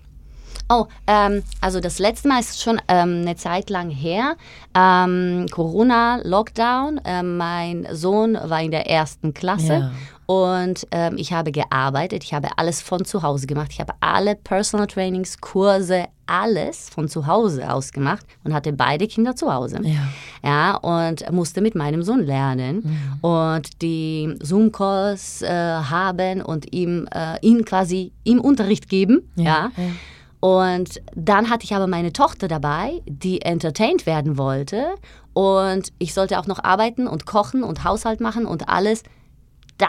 oh, ähm, also das letzte Mal ist schon ähm, eine Zeit lang her. Ähm, Corona, Lockdown. Ähm, mein Sohn war in der ersten Klasse. Ja. Und ähm, ich habe gearbeitet, ich habe alles von zu Hause gemacht. Ich habe alle Personal Trainings, Kurse, alles von zu Hause aus gemacht und hatte beide Kinder zu Hause. Ja. Ja, und musste mit meinem Sohn lernen und die Zoom-Calls äh, haben und ihm, äh, ihn quasi ihm Unterricht geben. Ja. ja. Und dann hatte ich aber meine Tochter dabei, die entertained werden wollte. Und ich sollte auch noch arbeiten und kochen und Haushalt machen und alles.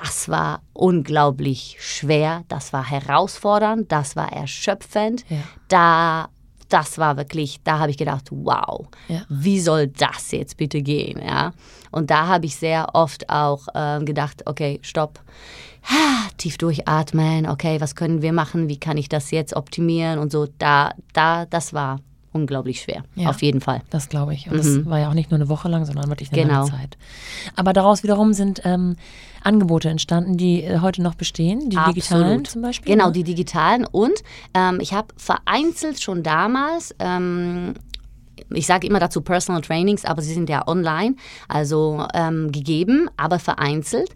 Das war unglaublich schwer, das war herausfordernd, das war erschöpfend. Ja. Da, das war wirklich, da habe ich gedacht, wow, Ja. wie soll das jetzt bitte gehen? Ja? Und da habe ich sehr oft auch ähm, gedacht, okay, stopp, Ah, tief durchatmen, okay, was können wir machen, wie kann ich das jetzt optimieren und so. Da, da, das war unglaublich schwer, Ja. auf jeden Fall. Das glaube ich. Und das war ja auch nicht nur eine Woche lang, sondern wirklich eine Mhm. Genau. lange Zeit. Aber daraus wiederum sind ähm, Angebote entstanden, die äh, heute noch bestehen, die digitalen Absolut. zum Beispiel. Genau, ne? die digitalen. Und ähm, ich habe vereinzelt schon damals, ähm, ich sage immer dazu Personal Trainings, aber sie sind ja online, also ähm, gegeben, aber vereinzelt.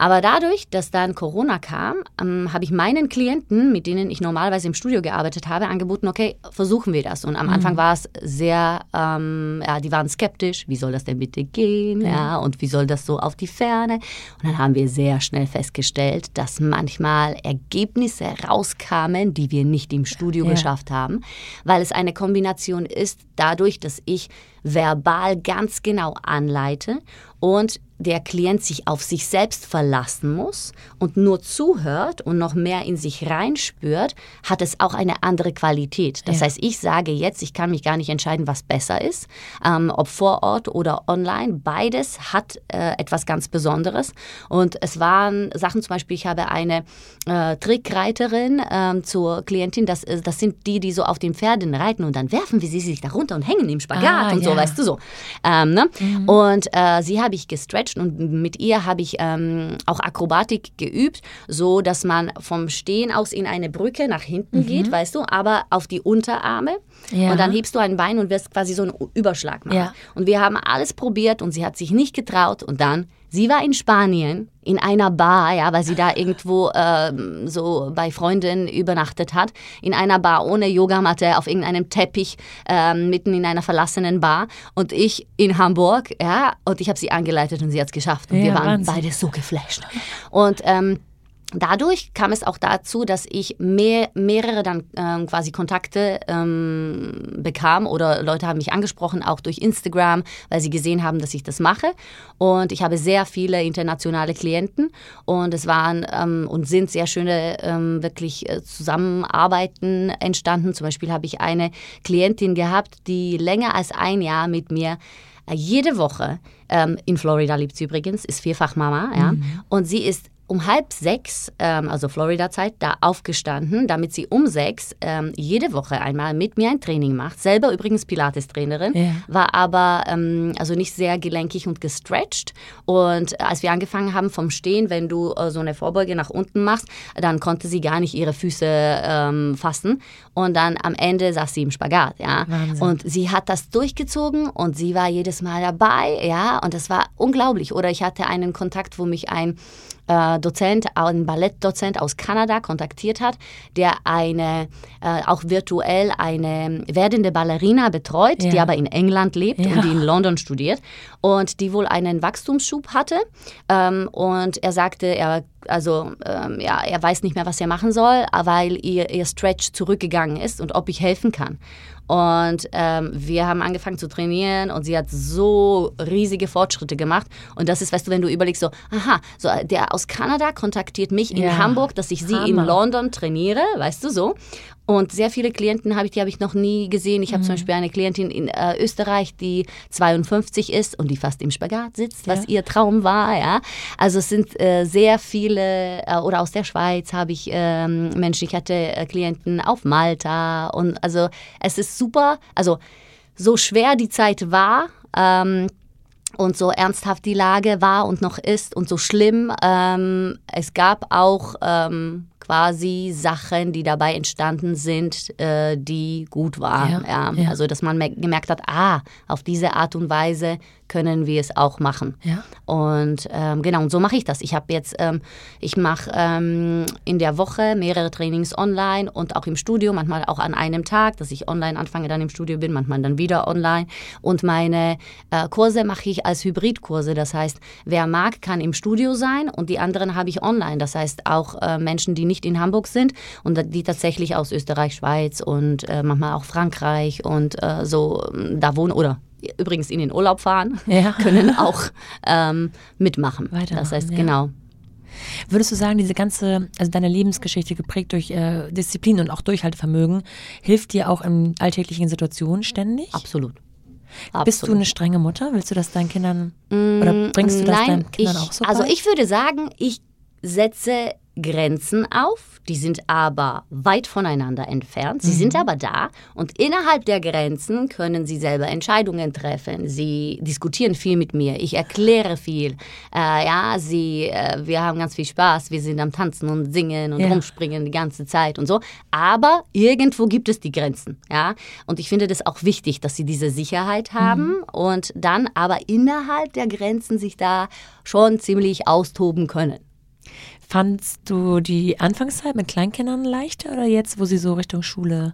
Aber dadurch, dass dann Corona kam, ähm, habe ich meinen Klienten, mit denen ich normalerweise im Studio gearbeitet habe, angeboten, okay, versuchen wir das. Und am Anfang war es sehr, ähm, ja, die waren skeptisch, wie soll das denn bitte gehen, ja. und wie soll das so auf die Ferne. Und dann haben wir sehr schnell festgestellt, dass manchmal Ergebnisse rauskamen, die wir nicht im Studio Ja. geschafft haben, weil es eine Kombination ist, dadurch, dass ich verbal ganz genau anleite und der Klient sich auf sich selbst verlassen muss und nur zuhört und noch mehr in sich reinspürt, hat es auch eine andere Qualität. Das Ja. heißt, ich sage jetzt, ich kann mich gar nicht entscheiden, was besser ist, ähm, ob vor Ort oder online. Beides hat äh, etwas ganz Besonderes. Und es waren Sachen, zum Beispiel, ich habe eine äh, Trickreiterin ähm, zur Klientin, das, äh, das sind die, die so auf den Pferden reiten und dann werfen wir sie sich da runter und hängen im Spagat Ah, und so, ja. weißt du so. Ähm, ne? Und äh, sie habe ich gestretcht und mit ihr habe ich ähm, auch Akrobatik geübt, so dass man vom Stehen aus in eine Brücke nach hinten geht, weißt du, aber auf die Unterarme. Ja. Und dann hebst du ein Bein und wirst quasi so einen Überschlag machen. Ja. Und wir haben alles probiert und sie hat sich nicht getraut und dann Sie war in Spanien in einer Bar, ja, weil sie da irgendwo ähm, so bei Freundinnen übernachtet hat, in einer Bar ohne Yogamatte auf irgendeinem Teppich ähm, mitten in einer verlassenen Bar und ich in Hamburg, ja, und ich habe sie angeleitet und sie hat es geschafft und Ja, wir waren Wahnsinn. beide so geflasht. Und ähm, Dadurch kam es auch dazu, dass ich mehr, mehrere dann ähm, quasi Kontakte ähm, bekam oder Leute haben mich angesprochen, auch durch Instagram, weil sie gesehen haben, dass ich das mache. Und ich habe sehr viele internationale Klienten und es waren ähm, und sind sehr schöne ähm, wirklich äh, Zusammenarbeiten entstanden. Zum Beispiel habe ich eine Klientin gehabt, die länger als ein Jahr mit mir äh, jede Woche, ähm, in Florida lebt sie übrigens, ist vierfach Mama, ja, und sie ist um halb sechs, ähm, also Florida-Zeit, da aufgestanden, damit sie um sechs ähm, jede Woche einmal mit mir ein Training macht. Selber übrigens Pilates-Trainerin, Ja. war aber ähm, also nicht sehr gelenkig und gestretched. Und als wir angefangen haben vom Stehen, wenn du äh, so eine Vorbeuge nach unten machst, dann konnte sie gar nicht ihre Füße ähm, fassen. Und dann am Ende saß sie im Spagat, ja. Wahnsinn. Und sie hat das durchgezogen und sie war jedes Mal dabei, ja. Und das war unglaublich. Oder ich hatte einen Kontakt, wo mich ein äh, Dozent, ein Ballettdozent aus Kanada kontaktiert hat, der eine, äh, auch virtuell eine werdende Ballerina betreut, die Ja. aber in England lebt Ja. und die in London studiert und die wohl einen Wachstumsschub hatte. Ähm, und er sagte, er, also, ähm, ja, er weiß nicht mehr, was er machen soll, weil ihr, ihr Stretch zurückgegangen ist und ob ich helfen kann. Und ähm, wir haben angefangen zu trainieren und sie hat so riesige Fortschritte gemacht. Und das ist, weißt du, wenn du überlegst, so, aha, so, der aus Kanada kontaktiert mich in Ja, Hamburg, dass ich sie in Hammer. London trainiere, weißt du so. Und sehr viele Klienten habe ich, die habe ich noch nie gesehen. Ich habe Mhm. zum Beispiel eine Klientin in äh, Österreich, die 52 ist und die fast im Spagat sitzt, was Ja. ihr Traum war, ja. Also es sind äh, sehr viele, äh, oder aus der Schweiz habe ich ähm, Menschen, ich hatte äh, Klienten auf Malta und also es ist super, also so schwer die Zeit war, ähm, und so ernsthaft die Lage war und noch ist und so schlimm. Ähm, es gab auch ähm, quasi Sachen, die dabei entstanden sind, äh, die gut waren. Ja, Ja. Also, dass man me- gemerkt hat, ah, auf diese Art und Weise können wir es auch machen. Ja. Und ähm, genau, und so mache ich das. Ich habe jetzt, ähm, ich mache ähm, in der Woche mehrere Trainings online und auch im Studio, manchmal auch an einem Tag, dass ich online anfange, dann im Studio bin, manchmal dann wieder online. Und meine äh, Kurse mache ich als Hybridkurse. Das heißt, wer mag, kann im Studio sein und die anderen habe ich online. Das heißt, auch äh, Menschen, die nicht in Hamburg sind und die tatsächlich aus Österreich, Schweiz und äh, manchmal auch Frankreich und äh, so ähm, da wohnen oder übrigens in den Urlaub fahren, Ja. können auch ähm, mitmachen. Weitermachen, das heißt, ja. genau. Würdest du sagen, diese ganze, also deine Lebensgeschichte geprägt durch äh, Disziplin und auch Durchhaltevermögen, hilft dir auch in alltäglichen Situationen ständig? Absolut. Bist du Absolut. eine strenge Mutter? Willst du das deinen Kindern oder bringst du das Nein, deinen Kindern ich, auch so Also ich würde sagen, ich setze Grenzen auf, die sind aber weit voneinander entfernt. Sie Mhm. sind aber da und innerhalb der Grenzen können sie selber Entscheidungen treffen. Sie diskutieren viel mit mir, ich erkläre viel. Äh, ja, sie, äh, wir haben ganz viel Spaß, wir sind am Tanzen und singen und Ja. rumspringen die ganze Zeit und so. Aber irgendwo gibt es die Grenzen, ja. Und ich finde das auch wichtig, dass sie diese Sicherheit haben und dann aber innerhalb der Grenzen sich da schon ziemlich austoben können. Fandst du die Anfangszeit mit Kleinkindern leichter oder jetzt, wo sie so Richtung Schule?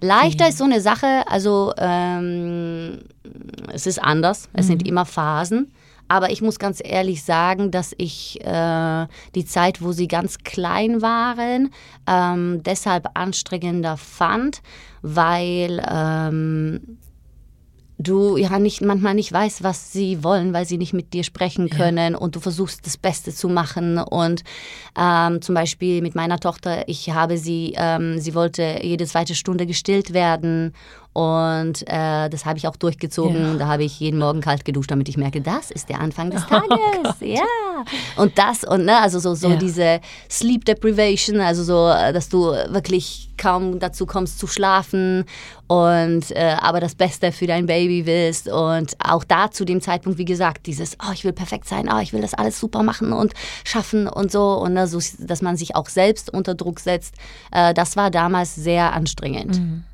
Leichter ist so eine Sache, also ähm, es ist anders, es sind immer Phasen. Aber ich muss ganz ehrlich sagen, dass ich äh, die Zeit, wo sie ganz klein waren, ähm, deshalb anstrengender fand, weil ähm, du ja nicht manchmal nicht weißt, was sie wollen, weil sie nicht mit dir sprechen können und du versuchst das Beste zu machen. Und ähm, zum Beispiel mit meiner Tochter, ich habe sie, ähm, sie wollte jede zweite Stunde gestillt werden und äh, das habe ich auch durchgezogen. Ja. Da habe ich jeden Morgen kalt geduscht, damit ich merke, das ist der Anfang des Tages. ja. Und das und ne, also so, so Ja. diese Sleep Deprivation, also so, äh, dass du wirklich kaum dazu kommst zu schlafen und äh, aber das Beste für dein Baby willst und auch da zu dem Zeitpunkt, wie gesagt, dieses, oh, ich will perfekt sein, oh, ich will das alles super machen und schaffen und so und ne, so, dass man sich auch selbst unter Druck setzt, äh, das war damals sehr anstrengend. Mhm.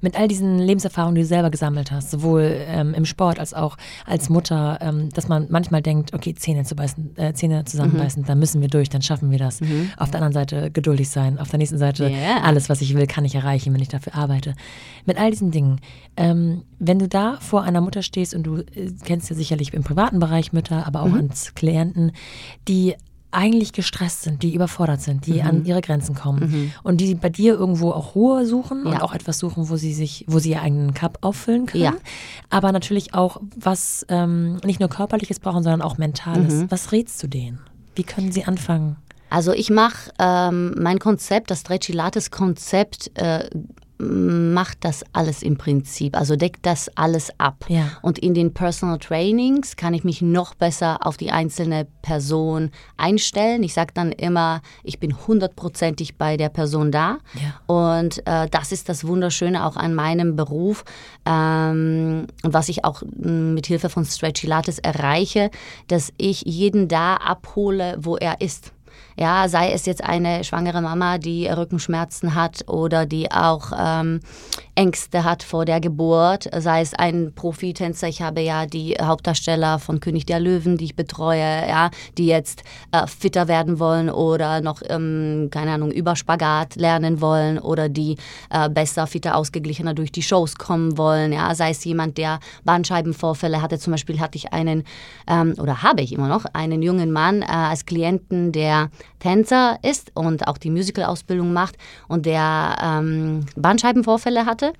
Mit all diesen Lebenserfahrungen, die du selber gesammelt hast, sowohl ähm, im Sport als auch als Mutter, ähm, dass man manchmal denkt, okay, Zähne, zu beißen, äh, Zähne zusammenbeißen, mhm. dann müssen wir durch, dann schaffen wir das. Mhm. Auf der anderen Seite geduldig sein, auf der nächsten Seite yeah. alles, was ich will, kann ich erreichen, wenn ich dafür arbeite. Mit all diesen Dingen, ähm, wenn du da vor einer Mutter stehst und du äh, kennst ja sicherlich im privaten Bereich Mütter, aber auch mhm. als Klienten, die eigentlich gestresst sind, die überfordert sind, die mhm. an ihre Grenzen kommen mhm. und die bei dir irgendwo auch Ruhe suchen ja. und auch etwas suchen, wo sie sich, wo sie ihren eigenen Cup auffüllen können. Ja. Aber natürlich auch was ähm, nicht nur körperliches brauchen, sondern auch mentales. Mhm. Was rätst du denen? Wie können sie anfangen? Also ich mache ähm, mein Konzept, das Stretchy Lattes Konzept, äh, macht das alles im Prinzip, also deckt das alles ab. Ja. Und in den Personal Trainings kann ich mich noch besser auf die einzelne Person einstellen. Ich sage dann immer, ich bin hundertprozentig bei der Person da. Ja. Und äh, das ist das Wunderschöne auch an meinem Beruf ähm, und was ich auch mm, mit Hilfe von Stretchy Lattes erreiche, dass ich jeden da abhole, wo er ist. Ja, sei es jetzt eine schwangere Mama, die Rückenschmerzen hat oder die auch ähm, Ängste hat vor der Geburt, sei es ein Profitänzer. Ich habe ja die Hauptdarsteller von König der Löwen, die ich betreue, ja, die jetzt äh, fitter werden wollen oder noch, ähm, keine Ahnung, über Spagat lernen wollen oder die äh, besser, fitter, ausgeglichener durch die Shows kommen wollen. Ja, sei es jemand, der Bandscheibenvorfälle hatte. Zum Beispiel hatte ich einen, ähm, oder habe ich immer noch, einen jungen Mann äh, als Klienten, der Tänzer ist und auch die Musical-Ausbildung macht und der ähm, Bandscheibenvorfälle hatte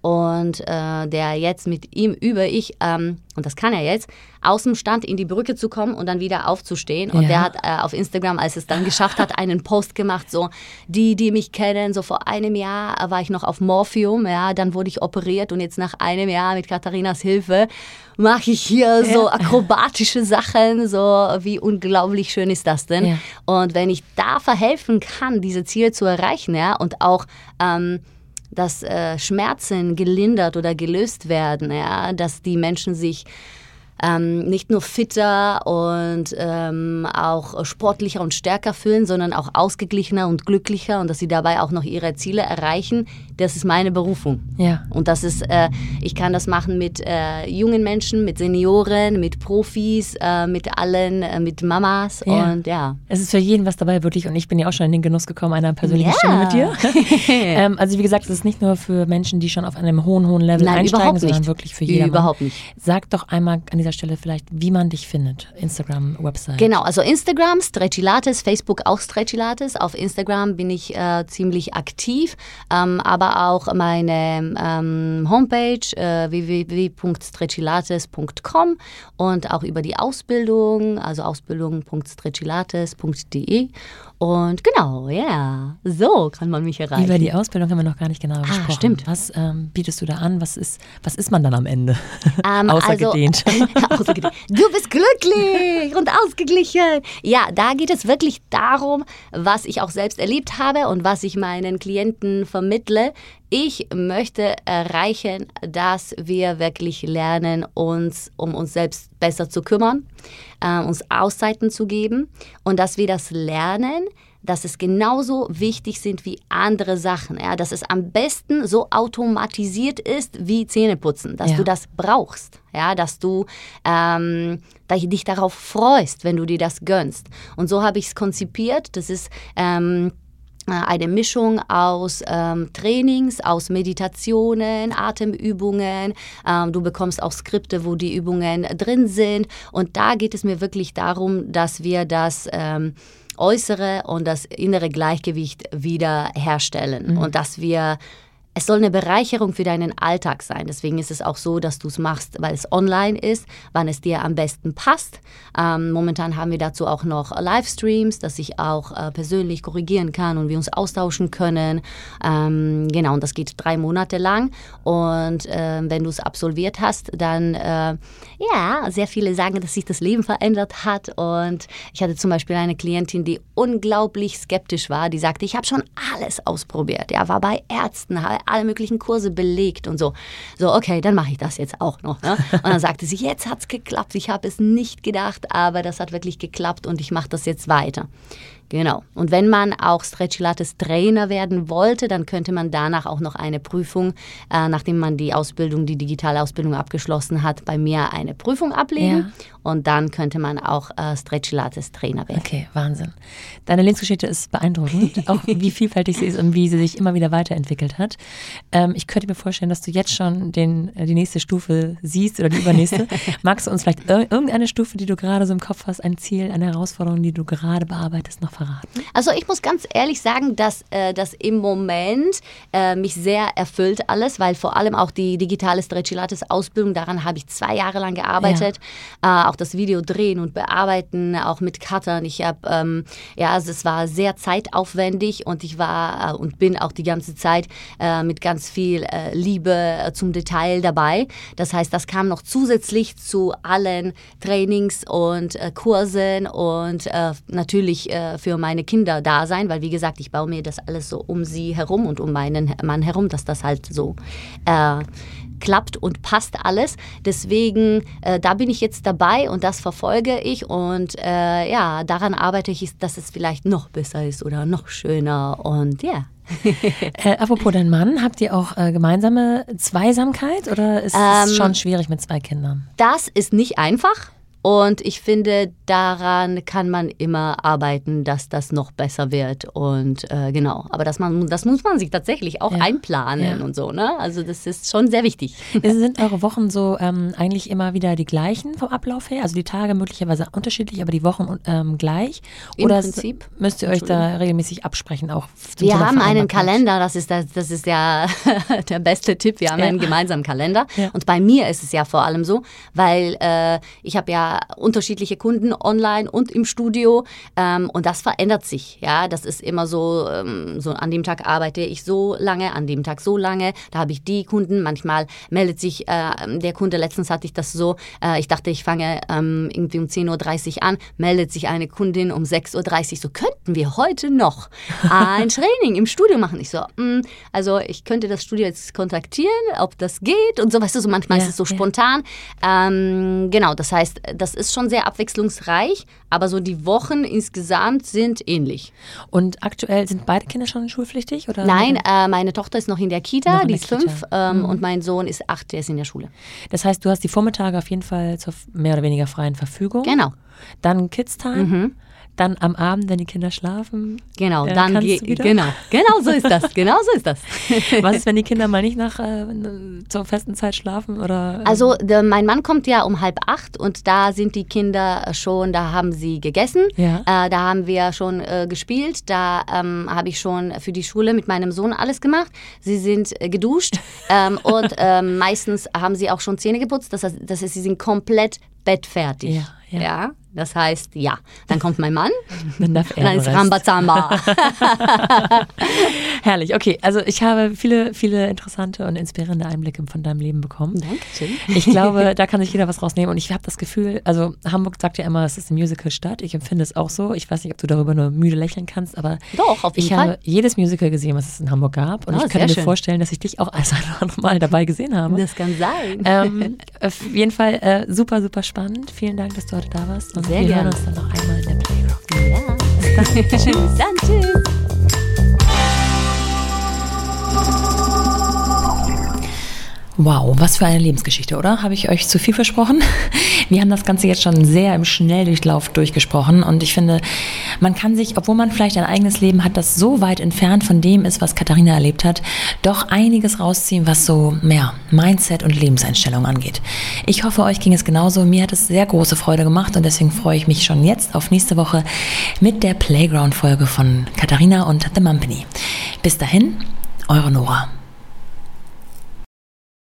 und äh, der jetzt mit ihm über ich, ähm, und das kann er jetzt, aus dem Stand in die Brücke zu kommen und dann wieder aufzustehen. Und ja. der hat äh, auf Instagram, als es dann geschafft hat, einen Post gemacht, so, die, die mich kennen, so vor einem Jahr war ich noch auf Morphium, ja, dann wurde ich operiert und jetzt nach einem Jahr mit Katharinas Hilfe mache ich hier ja. so akrobatische Sachen, so wie unglaublich schön ist das denn? Ja. Und wenn ich da verhelfen kann, diese Ziele zu erreichen, ja, und auch ähm, dass äh, Schmerzen gelindert oder gelöst werden, ja, dass die Menschen sich ähm, nicht nur fitter und ähm, auch sportlicher und stärker fühlen, sondern auch ausgeglichener und glücklicher und dass sie dabei auch noch ihre Ziele erreichen. Das ist meine Berufung. Ja. Und das ist, äh, ich kann das machen mit äh, jungen Menschen, mit Senioren, mit Profis, äh, mit allen, äh, mit Mamas ja. und ja. Es ist für jeden was dabei, wirklich. Und ich bin ja auch schon in den Genuss gekommen einer persönlichen ja. Stimme mit dir. ähm, also wie gesagt, es ist nicht nur für Menschen, die schon auf einem hohen, hohen Level Nein, einsteigen, sondern wirklich für jeden. Überhaupt nicht. Sag doch einmal an dieser Stelle vielleicht, wie man dich findet. Instagram, Website. Genau, also Instagram, Stretchilates, Facebook auch Stretchilates. Auf Instagram bin ich äh, ziemlich aktiv, ähm, aber auch meine ähm, Homepage äh, www.stretchilates.com und auch über die Ausbildung, also ausbildung.stretchilates.de und genau, ja, yeah. so kann man mich erreichen. Über die Ausbildung haben wir noch gar nicht genau gesprochen. Ah, stimmt. Was ähm, bietest du da an? Was ist, was ist man dann am Ende? Ähm, Außergedehnt. Also, du bist glücklich und ausgeglichen. Ja, da geht es wirklich darum, was ich auch selbst erlebt habe und was ich meinen Klienten vermittle. Ich möchte erreichen, dass wir wirklich lernen, uns um uns selbst besser zu kümmern, äh, uns Auszeiten zu geben und dass wir das lernen, dass es genauso wichtig sind wie andere Sachen. Ja, dass es am besten so automatisiert ist wie Zähneputzen, dass ja. du das brauchst. Ja, dass du ähm, dich darauf freust, wenn du dir das gönnst. Und so habe ich es konzipiert. Das ist ähm, äh, eine Mischung aus ähm, Trainings, aus Meditationen, Atemübungen. Ähm, du bekommst auch Skripte, wo die Übungen drin sind. Und da geht es mir wirklich darum, dass wir das ähm, äußere und das innere Gleichgewicht wieder herstellen mhm. und dass wir es soll eine Bereicherung für deinen Alltag sein. Deswegen ist es auch so, dass du es machst, weil es online ist, wann es dir am besten passt. Ähm, momentan haben wir dazu auch noch Livestreams, dass ich auch äh, persönlich korrigieren kann und wir uns austauschen können. Ähm, genau, und das geht drei Monate lang. Und äh, wenn du es absolviert hast, dann, äh, ja, sehr viele sagen, dass sich das Leben verändert hat. Und ich hatte zum Beispiel eine Klientin, die unglaublich skeptisch war. Die sagte, ich habe schon alles ausprobiert. Ja, war bei Ärzten, alle möglichen Kurse belegt und so. So, okay, dann mache ich das jetzt auch noch. Ne? Und dann sagte sie, jetzt hat es geklappt. Ich habe es nicht gedacht, aber das hat wirklich geklappt und ich mache das jetzt weiter. Genau. Und wenn man auch Stretchilates Trainer werden wollte, dann könnte man danach auch noch eine Prüfung, äh, nachdem man die Ausbildung, die digitale Ausbildung abgeschlossen hat, bei mir eine Prüfung ablegen. Ja. Und dann könnte man auch äh, Stretchilates Trainer werden. Okay, Wahnsinn. Deine Lebensgeschichte ist beeindruckend, auch wie vielfältig sie ist und wie sie sich immer wieder weiterentwickelt hat. Ähm, ich könnte mir vorstellen, dass du jetzt schon den, äh, die nächste Stufe siehst oder die übernächste. Magst du uns vielleicht irgendeine Stufe, die du gerade so im Kopf hast, ein Ziel, eine Herausforderung, die du gerade bearbeitest, noch verraten? Also ich muss ganz ehrlich sagen, dass äh, das im Moment äh, mich sehr erfüllt alles, weil vor allem auch die digitale Stretchilates Ausbildung, daran habe ich zwei Jahre lang gearbeitet. Ja. Äh, auch das Video drehen und bearbeiten, auch mit Cuttern. Ich habe, ähm, ja, also es war sehr zeitaufwendig und ich war äh, und bin auch die ganze Zeit äh, mit ganz viel äh, Liebe zum Detail dabei. Das heißt, das kam noch zusätzlich zu allen Trainings und Kursen und natürlich für meine Kinder da sein, weil wie gesagt, ich baue mir das alles so um sie herum und um meinen Mann herum, dass das halt so äh, klappt und passt alles. Deswegen, äh, da bin ich jetzt dabei und das verfolge ich und äh, ja, daran arbeite ich, dass es vielleicht noch besser ist oder noch schöner und ja. äh, apropos dein Mann, habt ihr auch äh, gemeinsame Zweisamkeit oder ist es ähm, schon schwierig mit zwei Kindern? Das ist nicht einfach. Und ich finde, daran kann man immer arbeiten, dass das noch besser wird. Und äh, genau, aber das, man, das muss man sich tatsächlich auch ja. einplanen ja. und so. Ne? Also das ist schon sehr wichtig. Sind eure Wochen so ähm, eigentlich immer wieder die gleichen vom Ablauf her? Also die Tage möglicherweise unterschiedlich, aber die Wochen ähm, gleich? Oder Im Prinzip. müsst ihr euch da regelmäßig absprechen? Auch Wir Thema haben einen Kalender, das ist, das, das ist ja der beste Tipp. Wir haben ja. einen gemeinsamen Kalender. Und bei mir ist es ja vor allem so, weil äh, ich habe ja unterschiedliche Kunden online und im Studio ähm, und das verändert sich. Ja, das ist immer so, ähm, so an dem Tag arbeite ich so lange, an dem Tag so lange. Da habe ich die Kunden. Manchmal meldet sich äh, der Kunde. Letztens hatte ich das so. Äh, ich dachte, ich fange ähm, irgendwie um 10.30 Uhr an. Meldet sich eine Kundin um 6.30 Uhr. So könnten wir heute noch ein Training im Studio machen. Ich so, mh, mm, also ich könnte das Studio jetzt kontaktieren, ob das geht und so. Weißt du, so manchmal ja, ist es so ja. spontan. Ähm, genau, das heißt, das ist schon sehr abwechslungsreich, aber so die Wochen insgesamt sind ähnlich. Und aktuell sind beide Kinder schon schulpflichtig? Oder? Nein, äh, meine Tochter ist noch in der Kita, in die ist fünf, ähm, mhm. und mein Sohn ist acht, der ist in der Schule. Das heißt, du hast die Vormittage auf jeden Fall zur mehr oder weniger freien Verfügung. Genau. Dann Kids Time. Mhm dann am Abend, wenn die Kinder schlafen. Genau, äh, dann ge genau, genau so ist das, genau so ist das. Was ist, wenn die Kinder mal nicht nach äh, zur festen Zeit schlafen oder? Ähm? Also der, mein Mann kommt ja um halb acht und da sind die Kinder schon, da haben sie gegessen, ja. äh, da haben wir schon äh, gespielt, da ähm, habe ich schon für die Schule mit meinem Sohn alles gemacht. Sie sind äh, geduscht ähm, und ähm, meistens haben sie auch schon Zähne geputzt, das heißt, das heißt sie sind komplett bettfertig. Ja, ja. ja. Das heißt, ja. Dann kommt mein Mann. Dann darf er. Dann ist Rambazamba. Herrlich. Okay, also ich habe viele, viele interessante und inspirierende Einblicke von deinem Leben bekommen. Dankeschön. Ich glaube, da kann sich jeder was rausnehmen. Und ich habe das Gefühl, also Hamburg sagt ja immer, es ist eine Musical-Stadt. Ich empfinde es auch so. Ich weiß nicht, ob du darüber nur müde lächeln kannst, aber Doch, auf jeden ich Fall. habe jedes Musical gesehen, was es in Hamburg gab. Und oh, ich könnte mir schön. vorstellen, dass ich dich auch als ein oder andere Mal dabei gesehen habe. Das kann sein. Ähm, auf jeden Fall äh, super, super spannend. Vielen Dank, dass du heute da warst. Und Sehr wir gerne. hören uns dann noch einmal in der Playground. Ja. Tschüss. Dann tschüss. Wow, was für eine Lebensgeschichte, oder? Habe ich euch zu viel versprochen? Wir haben das Ganze jetzt schon sehr im Schnelldurchlauf durchgesprochen und ich finde, man kann sich, obwohl man vielleicht ein eigenes Leben hat, das so weit entfernt von dem ist, was Katharina erlebt hat, doch einiges rausziehen, was so mehr Mindset und Lebenseinstellung angeht. Ich hoffe, euch ging es genauso. Mir hat es sehr große Freude gemacht und deswegen freue ich mich schon jetzt auf nächste Woche mit der Playground-Folge von Katharina und The Mumpany. Bis dahin, eure Nora.